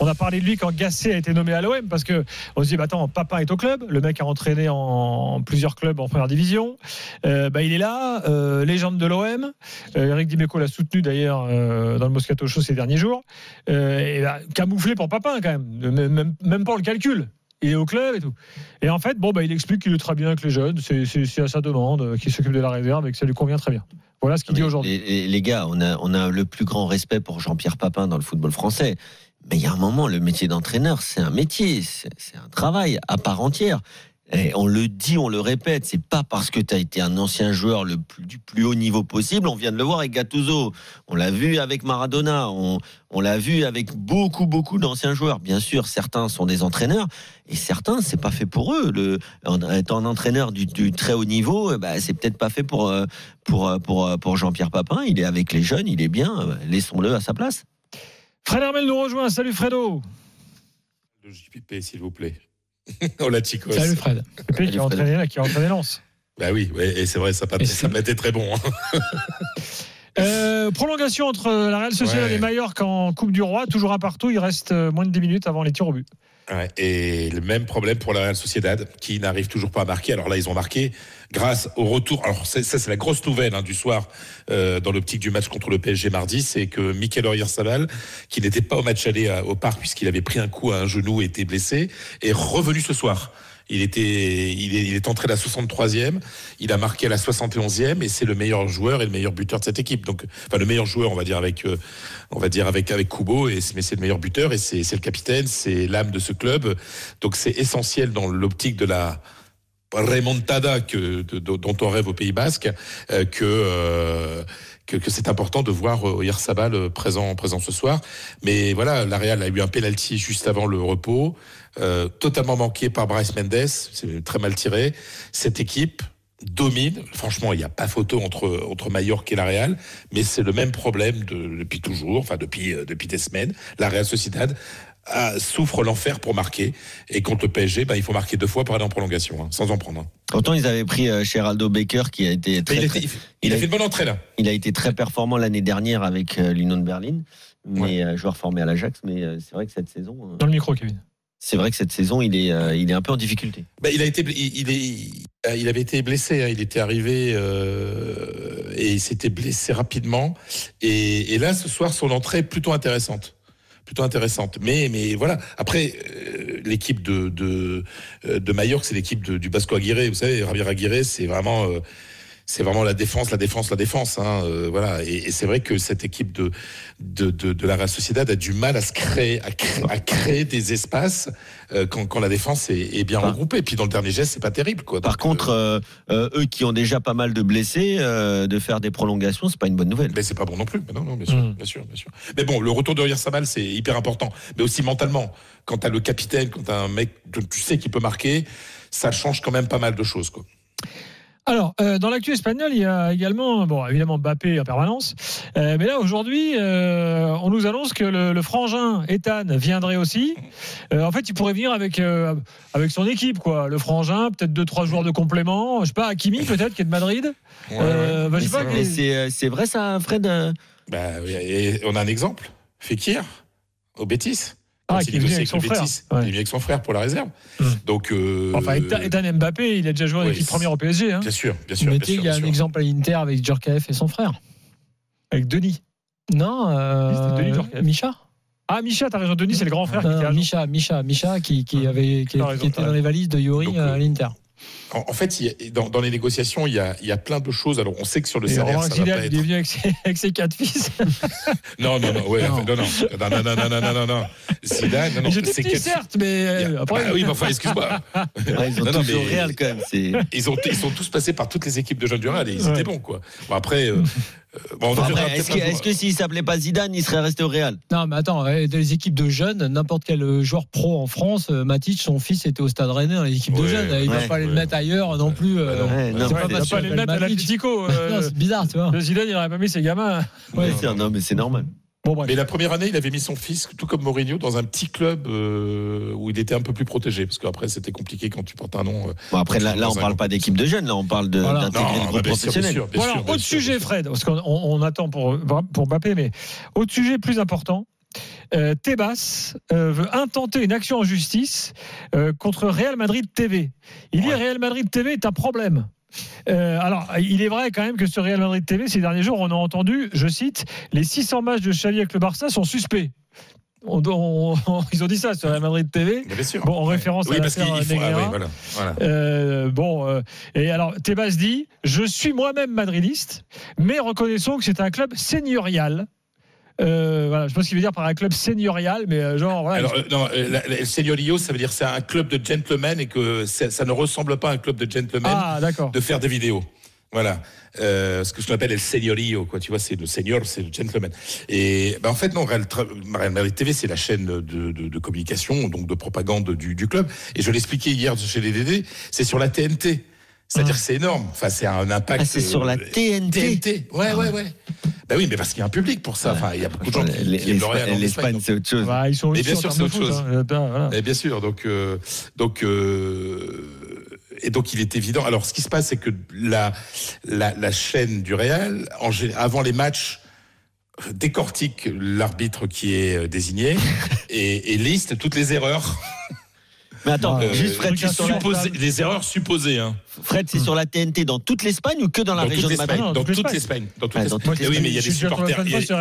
on a parlé de lui quand Gasset a été nommé à l'OM parce que on se dit, bah, attends, Papin est au club. Le mec a entraîné en plusieurs clubs en première division. Euh, bah, il est là, légende de l'OM. Eric Dimeco l'a soutenu d'ailleurs dans le Moscato Show ces derniers jours. Bah, camouflé pour Papin quand même. Même, même, pas le calcul. Il est au club et tout. Et en fait, bon, bah, il explique qu'il est très bien avec les jeunes, c'est- à sa demande, euh, qu'il s'occupe de la réserve et que ça lui convient très bien. Voilà ce qu'il dit aujourd'hui. Les, les- gars, on a, on a le plus grand respect pour Jean-Pierre Papin dans le football français. Mais il y a un moment, le métier d'entraîneur, c'est un métier, c'est un travail à part entière. Et on le dit, on le répète, c'est pas parce que tu as été un ancien joueur le plus, du plus haut niveau possible. On vient de le voir avec Gattuso, on l'a vu avec Maradona, on, on l'a vu avec beaucoup, beaucoup d'anciens joueurs. Bien sûr, certains sont des entraîneurs et certains, c'est pas fait pour eux. Le, en étant un entraîneur du, du très haut niveau, eh ben, c'est peut-être pas fait pour, euh, pour, euh, pour, euh, pour Jean-Pierre Papin. Il est avec les jeunes, il est bien. Laissons-le à sa place. Fred Hermel nous rejoint. Salut Fredo. Le JPP, s'il vous plaît. *laughs* oh la Chicos. Salut Fred. Pépé qui entraîné, qui a entraîné Lens. Bah oui, ouais, et c'est vrai, ça, m'a *laughs* été très bon. hein. *laughs* Euh, prolongation entre la Real Sociedad Ouais. et Mallorca en Coupe du Roi, toujours un partout. Il reste euh, moins de 10 minutes avant les tirs au but. Et le même problème pour la Real Sociedad, qui n'arrive toujours pas à marquer. Alors là, ils ont marqué grâce au retour. Alors ça, c'est la grosse nouvelle hein, du soir euh, dans l'optique du match contre le PSG mardi, c'est que Mikel Oyarzabal, qui n'était pas au match aller à- au parc puisqu'il avait pris un coup à un genou et était blessé, est revenu ce soir. Il était, il est, il est entré à la 63e, il a marqué à la 71e et c'est le meilleur joueur et le meilleur buteur de cette équipe. Donc, enfin le meilleur joueur, on va dire avec, euh, on va dire avec avec Kubo, et mais c'est le meilleur buteur et c'est le capitaine, c'est l'âme de ce club. Donc c'est essentiel dans l'optique de la remontada que, dont on rêve au Pays Basque euh, que, euh, que que c'est important de voir euh, présent présent ce soir. Mais voilà, la Real a eu un penalty juste avant le repos, euh, totalement manqué par Bryce Mendes, c'est très mal tiré. Cette équipe domine. Franchement, il n'y a pas photo entre entre Mallorca et la Real, mais c'est le même problème de- depuis toujours, enfin depuis euh, depuis des semaines. La Real Sociedad a- souffre l'enfer pour marquer et contre le PSG, ben, il faut marquer deux fois pour aller en prolongation, hein, sans en prendre. un. Pourtant, ils avaient pris euh, Geraldo Baker qui a été très, il, était- très- il- il a fait une bonne entrée là. il a été très performant l'année dernière avec euh, l'Union de Berlin, mais euh, joueur formé à l'Ajax. Mais euh, c'est vrai que cette saison, euh, Dans le micro, Kevin. C'est vrai que cette saison, il est, euh, il est un peu en difficulté. Ben, il a été, il, est, il avait été blessé. hein. Il était arrivé euh, et il s'était blessé rapidement. Et, là, ce soir, son entrée est plutôt intéressante, plutôt intéressante. Mais, mais voilà. Après, euh, l'équipe de de, euh, de Mallorca, c'est l'équipe du Basco Aguirre. Vous savez, Javier Aguirre, c'est vraiment. C'est vraiment la défense, la défense, la défense. Hein, euh, voilà. Et, et c'est vrai que cette équipe de, de, de, de la Real Sociedad a du mal à se créer, à créer, à créer des espaces euh, quand, quand la défense est, est bien regroupée. Et puis dans le dernier geste, c'est pas terrible. Quoi. Par Donc, contre, euh, eux qui ont déjà pas mal de blessés, euh, de faire des prolongations, c'est pas une bonne nouvelle. mais c'est pas bon non plus. Mais non, non, bien sûr, Mm. bien sûr, bien sûr. Mais bon, le retour de Oyarzabal, c'est hyper important. Mais aussi mentalement. Quand t'as le capitaine, quand t'as un mec, que tu sais qu'il peut marquer, ça change quand même pas mal de choses. Quoi. Alors, euh, dans l'actu espagnol, il y a également, bon, évidemment Mbappé en permanence. Euh, mais là, aujourd'hui, euh, on nous annonce que le, le frangin Ethan viendrait aussi. Euh, en fait, il pourrait venir avec, euh, avec son équipe, quoi. Le frangin, peut-être deux, trois joueurs de complément. Je sais pas, Hakimi, peut-être, qui est de Madrid. Euh, bah, c'est- mais- vrai ça, Fred Bah, on a un exemple. Fekir. au Bétis. Ah, qui il est venu avec son frère. Il est venu avec son frère pour la réserve. Hum. Donc, euh, Enfin, Ethan Mbappé, il a déjà joué en équipe première au PSG. Hein. bien sûr, bien sûr. Il y a un exemple à l'Inter avec Djorkaeff et son frère. Avec Denis. Non, euh, Denis. Micha. Ah, Micha, t'as raison. Denis, c'est le grand frère. Micha, Micha, Micha, qui, qui avait, qui, était dans les valises de Yori Donc, euh, à euh, l'Inter. En, en fait, il y a- dans, dans les négociations, il y, a, il y a plein de choses. Alors, on sait que sur le Et salaire, ça va Zidane, pas il est être. venu avec ses, *laughs* avec ses quatre fils. *laughs* Non, non, non, ouais, Non. non, non, non, non, non, non, non, non, non. Zidane, non, non, c'est que- certes, mais euh, après. Ah oui, mais enfin, excuse-moi. *laughs* Ouais, ils ont Non, non, tous joué au mais- Real quand même. Ils, ont, ils sont tous passés par toutes les équipes de jeunes du Real et ils Ouais. étaient bons, quoi. Bon, après, euh, euh, bon, est-ce que, jour. que s'il s'appelait pas Zidane, il serait resté au Real? Non, mais attends, euh, dans les équipes de jeunes, n'importe quel joueur pro en France, euh, Matic, son fils était au Stade Rennais dans les équipes de Ouais, jeunes. Il ne ouais, va pas aller le ouais. mettre ailleurs non plus. euh, non. Ouais, non, c'est pas les mettre à euh, c'est bizarre, tu vois. Le Zidane, il n'aurait pas mis ses gamins. Ouais, Non, mais c'est normal. Bon. Mais la première année, il avait mis son fils, tout comme Mourinho, dans un petit club euh, où il était un peu plus protégé. Parce qu'après, c'était compliqué quand tu portes un nom. euh. Bon, après, là, là, on parle pas d'équipe de jeunes, là, on parle de- Voilà. d'intégrer Non, le bah, groupe professionnel. autre sûr, sujet. Fred, parce qu'on on- on attend pour, pour Mbappé, mais autre sujet plus important. Euh, Tebas euh, veut intenter une action en justice euh, contre Real Madrid TV. Il dit Ouais. Real Madrid TV est un problème. Euh, alors, il est vrai quand même que sur Real Madrid TV, ces derniers jours, on a entendu, je cite, les 600 matchs de Xavi avec le Barça sont suspects. On- on- *laughs* ils ont dit ça sur Real Madrid TV. Bien sûr. Bon, en référence oui, à parce l'affaire faut. Ah, oui, voilà. voilà. Euh, bon, euh, et alors Tebas dit Je suis moi-même madridiste, mais reconnaissons que c'est un club seigneurial. Euh, voilà, je sais pas ce qu'il veut dire par un club seigneurial, mais euh, genre voilà. Alors, euh, non, le Señorío, ça veut dire c'est un club de gentlemen et que ça ne ressemble pas à un club de gentlemen ah, de faire des vidéos. Voilà. Euh, ce que je appelle le Señorío, quoi. Tu vois, c'est le senior, c'est le gentleman. Et ben, en fait, non, Real, TV, c'est la chaîne de, de- de communication, donc de propagande du, du club. Et je l'expliquais hier chez les DD, c'est sur la TNT. C'est-à-dire que c'est énorme. Enfin, c'est un impact. Ah, c'est sur la euh, TNT. TNT. Ouais, ouais, ouais. Ben oui, mais parce qu'il y a un public pour ça. Enfin, il y a beaucoup de gens qui, aiment le Real en L'Espagne, c'est autre chose. Bah, ils sont Mais bien en sûr, c'est autre chose. hein. Voilà. Eh bien sûr, donc euh, donc euh, et donc il est évident. Alors ce qui se passe, c'est que la la, la chaîne du Real, en avant les matchs, décortique l'arbitre qui est désigné *laughs* et, et liste toutes les erreurs. Mais attends, euh, juste Fred, supposées- les erreurs supposées. Hein. Fred, c'est sur la TNT dans toute l'Espagne ou que dans la Dans région de Madrid Dans toute l'Espagne. Dans toute l'Espagne. Eh oui, mais il y a des supporters. il y a- sur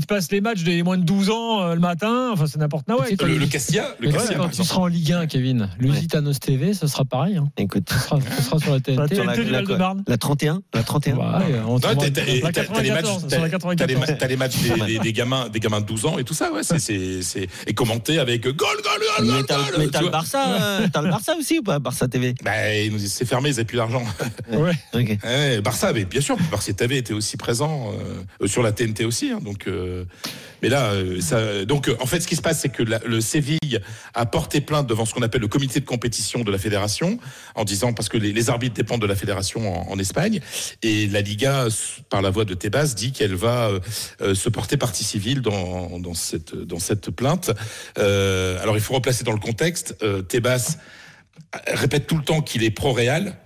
te passe les matchs des moins de 12 ans euh, le matin. Enfin, c'est n'importe quoi. Le, le Castilla, le Castilla, quand tu seras en Ligue 1, Kevin, Lusitanos TV, ce sera pareil. hein. Écoute, Ce, sera, ce sera sur la La TNT. Sur la- TNT du la- Val-de-Marne. la 31 La 31 Ouais, on Non, trouvera- t'as- les matchs, 94, sur la t'as- t'as les ma- 94. t'as les matchs *laughs* des, gamins, des gamins de 12 ans et tout ça, ouais, c'est, et commenté avec goal, goal, goal, Mais goal, t'as goal, mais tu t'as le. Barça, euh, t'as le Barça aussi ou pas Barça TV Bah, ils nous c'est fermé, ils n'avaient plus d'argent. Ouais. *laughs* Ok. Ouais, Barça, mais bien sûr, Barça TV était aussi présent euh, sur la TNT aussi, hein, donc. euh, mais là, euh, ça, donc, euh, en fait, ce qui se passe, c'est que la- le Séville a porté plainte devant ce qu'on appelle le comité de compétition de la fédération, en disant parce que les, les arbitres dépendent de la fédération en, en Espagne, et la Liga, par la voix de Tebas, dit qu'elle va euh, se porter partie civile dans, dans cette dans cette plainte. Euh, alors, il faut replacer dans le contexte. Euh, Tebas répète tout le temps qu'il est pro-Réal.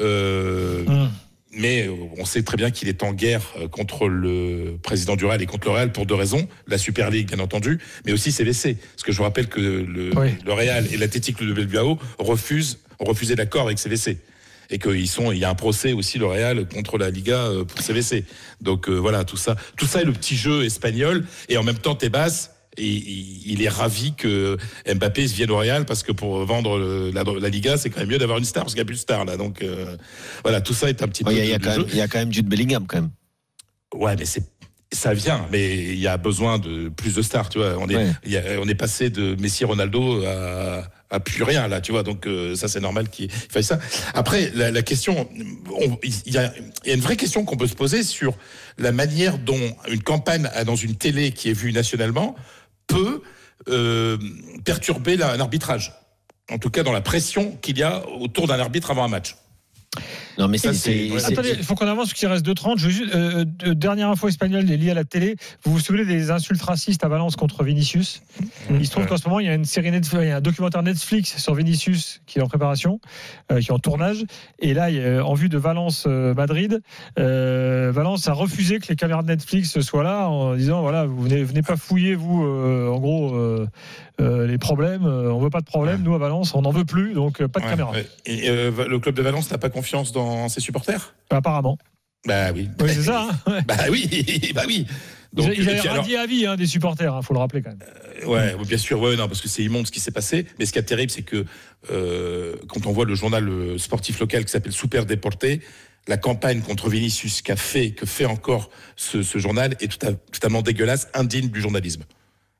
Euh, Hum. mais euh, on sait très bien qu'il est en guerre euh, contre le président du Real et contre le Real pour deux raisons. La Super League, bien entendu, mais aussi CVC. Parce que je vous rappelle que le, Oui. le Real et l'Athletic de Bilbao refusent, ont refusé l'accord avec CVC. Et qu'il sont, il y a un procès aussi, le Real, contre la Liga pour CVC. Donc euh, voilà, tout ça. Tout ça est le petit jeu espagnol. Et en même temps, Tebas, il, est ravi que Mbappé se vienne au Real parce que pour vendre la, la Liga, c'est quand même mieux d'avoir une star parce qu'il n'y a plus de star là. Donc euh, voilà, tout ça est un petit Ouais, peu. Il y, a- y quand même- il y a quand même Jude Bellingham quand même. Ouais, mais c'est ça vient, mais il y a besoin de plus de stars, tu vois. On est, Ouais. il y a- on est passé de Messi, Ronaldo à, à plus rien là, tu vois. Donc euh, ça, c'est normal qu'il fasse ça. Après, la, la question, on- il y, y a une vraie question qu'on peut se poser sur la manière dont une campagne dans une télé qui est vue nationalement peut euh, perturber la- l'arbitrage. En tout cas, dans la pression qu'il y a autour d'un arbitre avant un match. Non, mais Ça, c'est- Attendez, il faut qu'on avance, qu'il reste 2-30. Je euh, euh, dernière info espagnole liée à la télé. Vous vous souvenez des insultes racistes à Valence contre Vinicius? Il se trouve Ouais. qu'en ce moment, il y a une série Netflix, il y a un documentaire Netflix sur Vinicius qui est en préparation, euh, qui est en tournage. Et là, il y a- en vue de Valence-Madrid, Valence a refusé que les caméras de Netflix soient là en disant voilà, vous venez, venez pas fouiller, vous, euh, en gros, euh, les problèmes. euh, on veut pas de problème. Nous, à Valence, on n'en veut plus, donc euh, pas de Ouais, caméra. Et le club de Valence n'a pas confiance dans ses supporters? Apparemment. Bah oui. Oui, c'est ça. hein. Ouais. *laughs* Bah oui, *laughs* bah oui. Donc, ils avaient alors- radié à vie hein, des supporters, il faut le rappeler quand même. Ouais, bien sûr, ouais, non, parce que c'est immonde ce qui s'est passé. Mais ce qui est terrible, c'est que euh, quand on voit le journal sportif local qui s'appelle Super Déporté, la campagne contre Vinicius qu'a fait, que fait encore ce, ce journal est tout à- totalement dégueulasse, indigne du journalisme.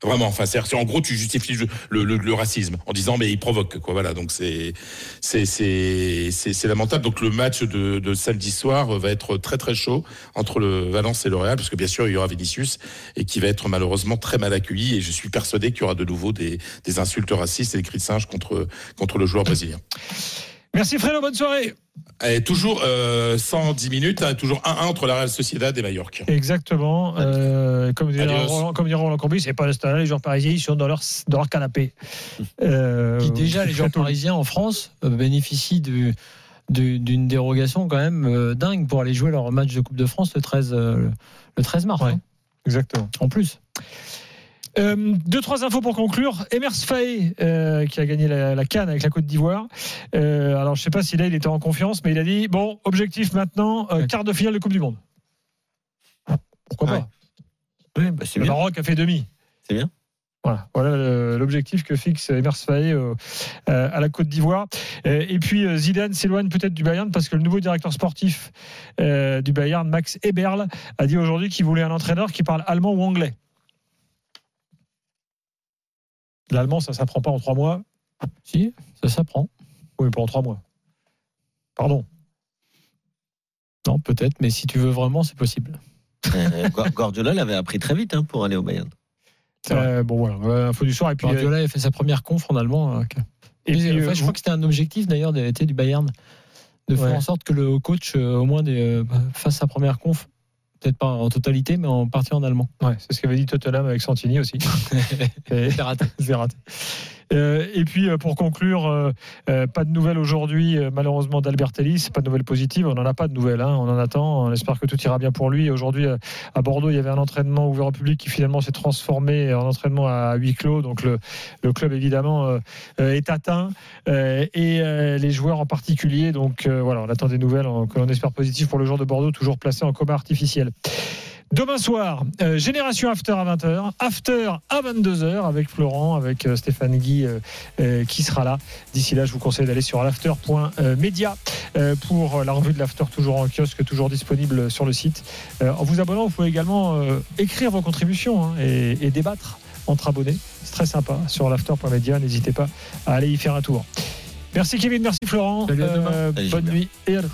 Vraiment, enfin, c'est en gros, tu justifies le, racisme en disant mais il provoque, quoi. Voilà, donc c'est c'est c'est lamentable. Donc le match de, de samedi soir va être très très chaud entre le Valence et le Real, parce que bien sûr il y aura Vinicius et qui va être malheureusement très mal accueilli. Et je suis persuadé qu'il y aura de nouveau des, des insultes racistes et des cris de singe contre contre le joueur brésilien. Merci Fredo, bonne soirée. Et toujours euh, 110 minutes, hein, toujours 1-1 entre la Real Sociedad et Mallorca. Exactement. Euh, comme, dirait. Roland, comme dirait Roland Courbis, c'est pas le stade. Les joueurs parisiens, ils sont dans leur, dans leur canapé. Euh, Puis déjà, les joueurs Château- *laughs* parisiens en France euh, bénéficient du- du- d'une dérogation quand même euh, dingue pour aller jouer leur match de Coupe de France le 13, euh, le 13 mars. Ouais. hein, Exactement. en plus. Euh, deux, trois infos pour conclure. Emers Faé, euh, qui a gagné la, la Cannes avec la Côte d'Ivoire. Euh, alors, je sais pas si là, il était en confiance, mais il a dit bon, objectif maintenant, quart de finale de Coupe du Monde. Pourquoi Ouais. pas Oui, bah, Le bien. Maroc a fait demi. C'est bien. Voilà, l'objectif que fixe Emers euh, à la Côte d'Ivoire. Et puis Zidane s'éloigne peut-être du Bayern parce que le nouveau directeur sportif du Bayern, Max Eberl, a dit aujourd'hui qu'il voulait un entraîneur qui parle allemand ou anglais. L'allemand, ça ne s'apprend pas en trois mois? Si, ça s'apprend. Oui, pas en trois mois. Pardon. Non, peut-être, mais si tu veux vraiment, c'est possible. Euh, Gua- Guardiola l'avait appris très vite hein, pour aller au Bayern. Euh, bon, voilà, info du soir. Et puis, euh, Guardiola a fait sa première conf en allemand. euh, que- et Mais, puis, en euh, fait, je crois que c'était un objectif d'ailleurs de l'été du Bayern de faire Ouais. en sorte que le coach euh, au moins des, euh, fasse sa première conf, peut-être pas en totalité, mais en partie en allemand. ouais, c'est ce qu'avait dit Tottenham avec Santini aussi. C'est raté. C'est raté. Euh, et puis euh, pour conclure, euh, pas de nouvelles aujourd'hui malheureusement d'Albertelli, c'est pas de nouvelles positives, on n'en a pas de nouvelles, hein, on en attend, on espère que tout ira bien pour lui. Aujourd'hui à Bordeaux, il y avait un entraînement ouvert au public qui finalement s'est transformé en entraînement à huis clos, donc le, le club évidemment est atteint. Et les joueurs en particulier, donc voilà, on attend des nouvelles que l'on espère positives pour le joueur de Bordeaux, toujours placé en coma artificiel. Demain soir, euh, Génération After à 20h, After à 22h avec Florent, avec euh, Stéphane Guy euh, qui sera là. D'ici là, je vous conseille d'aller sur l'after.media pour la revue de l'After, toujours en kiosque, toujours disponible sur le site. En vous abonnant, vous pouvez également écrire vos contributions hein, et, et débattre entre abonnés. C'est très sympa sur l'after.media. N'hésitez pas à aller y faire un tour. Merci Kevin, merci Florent. Salut. Euh, bonne nuit et à demain.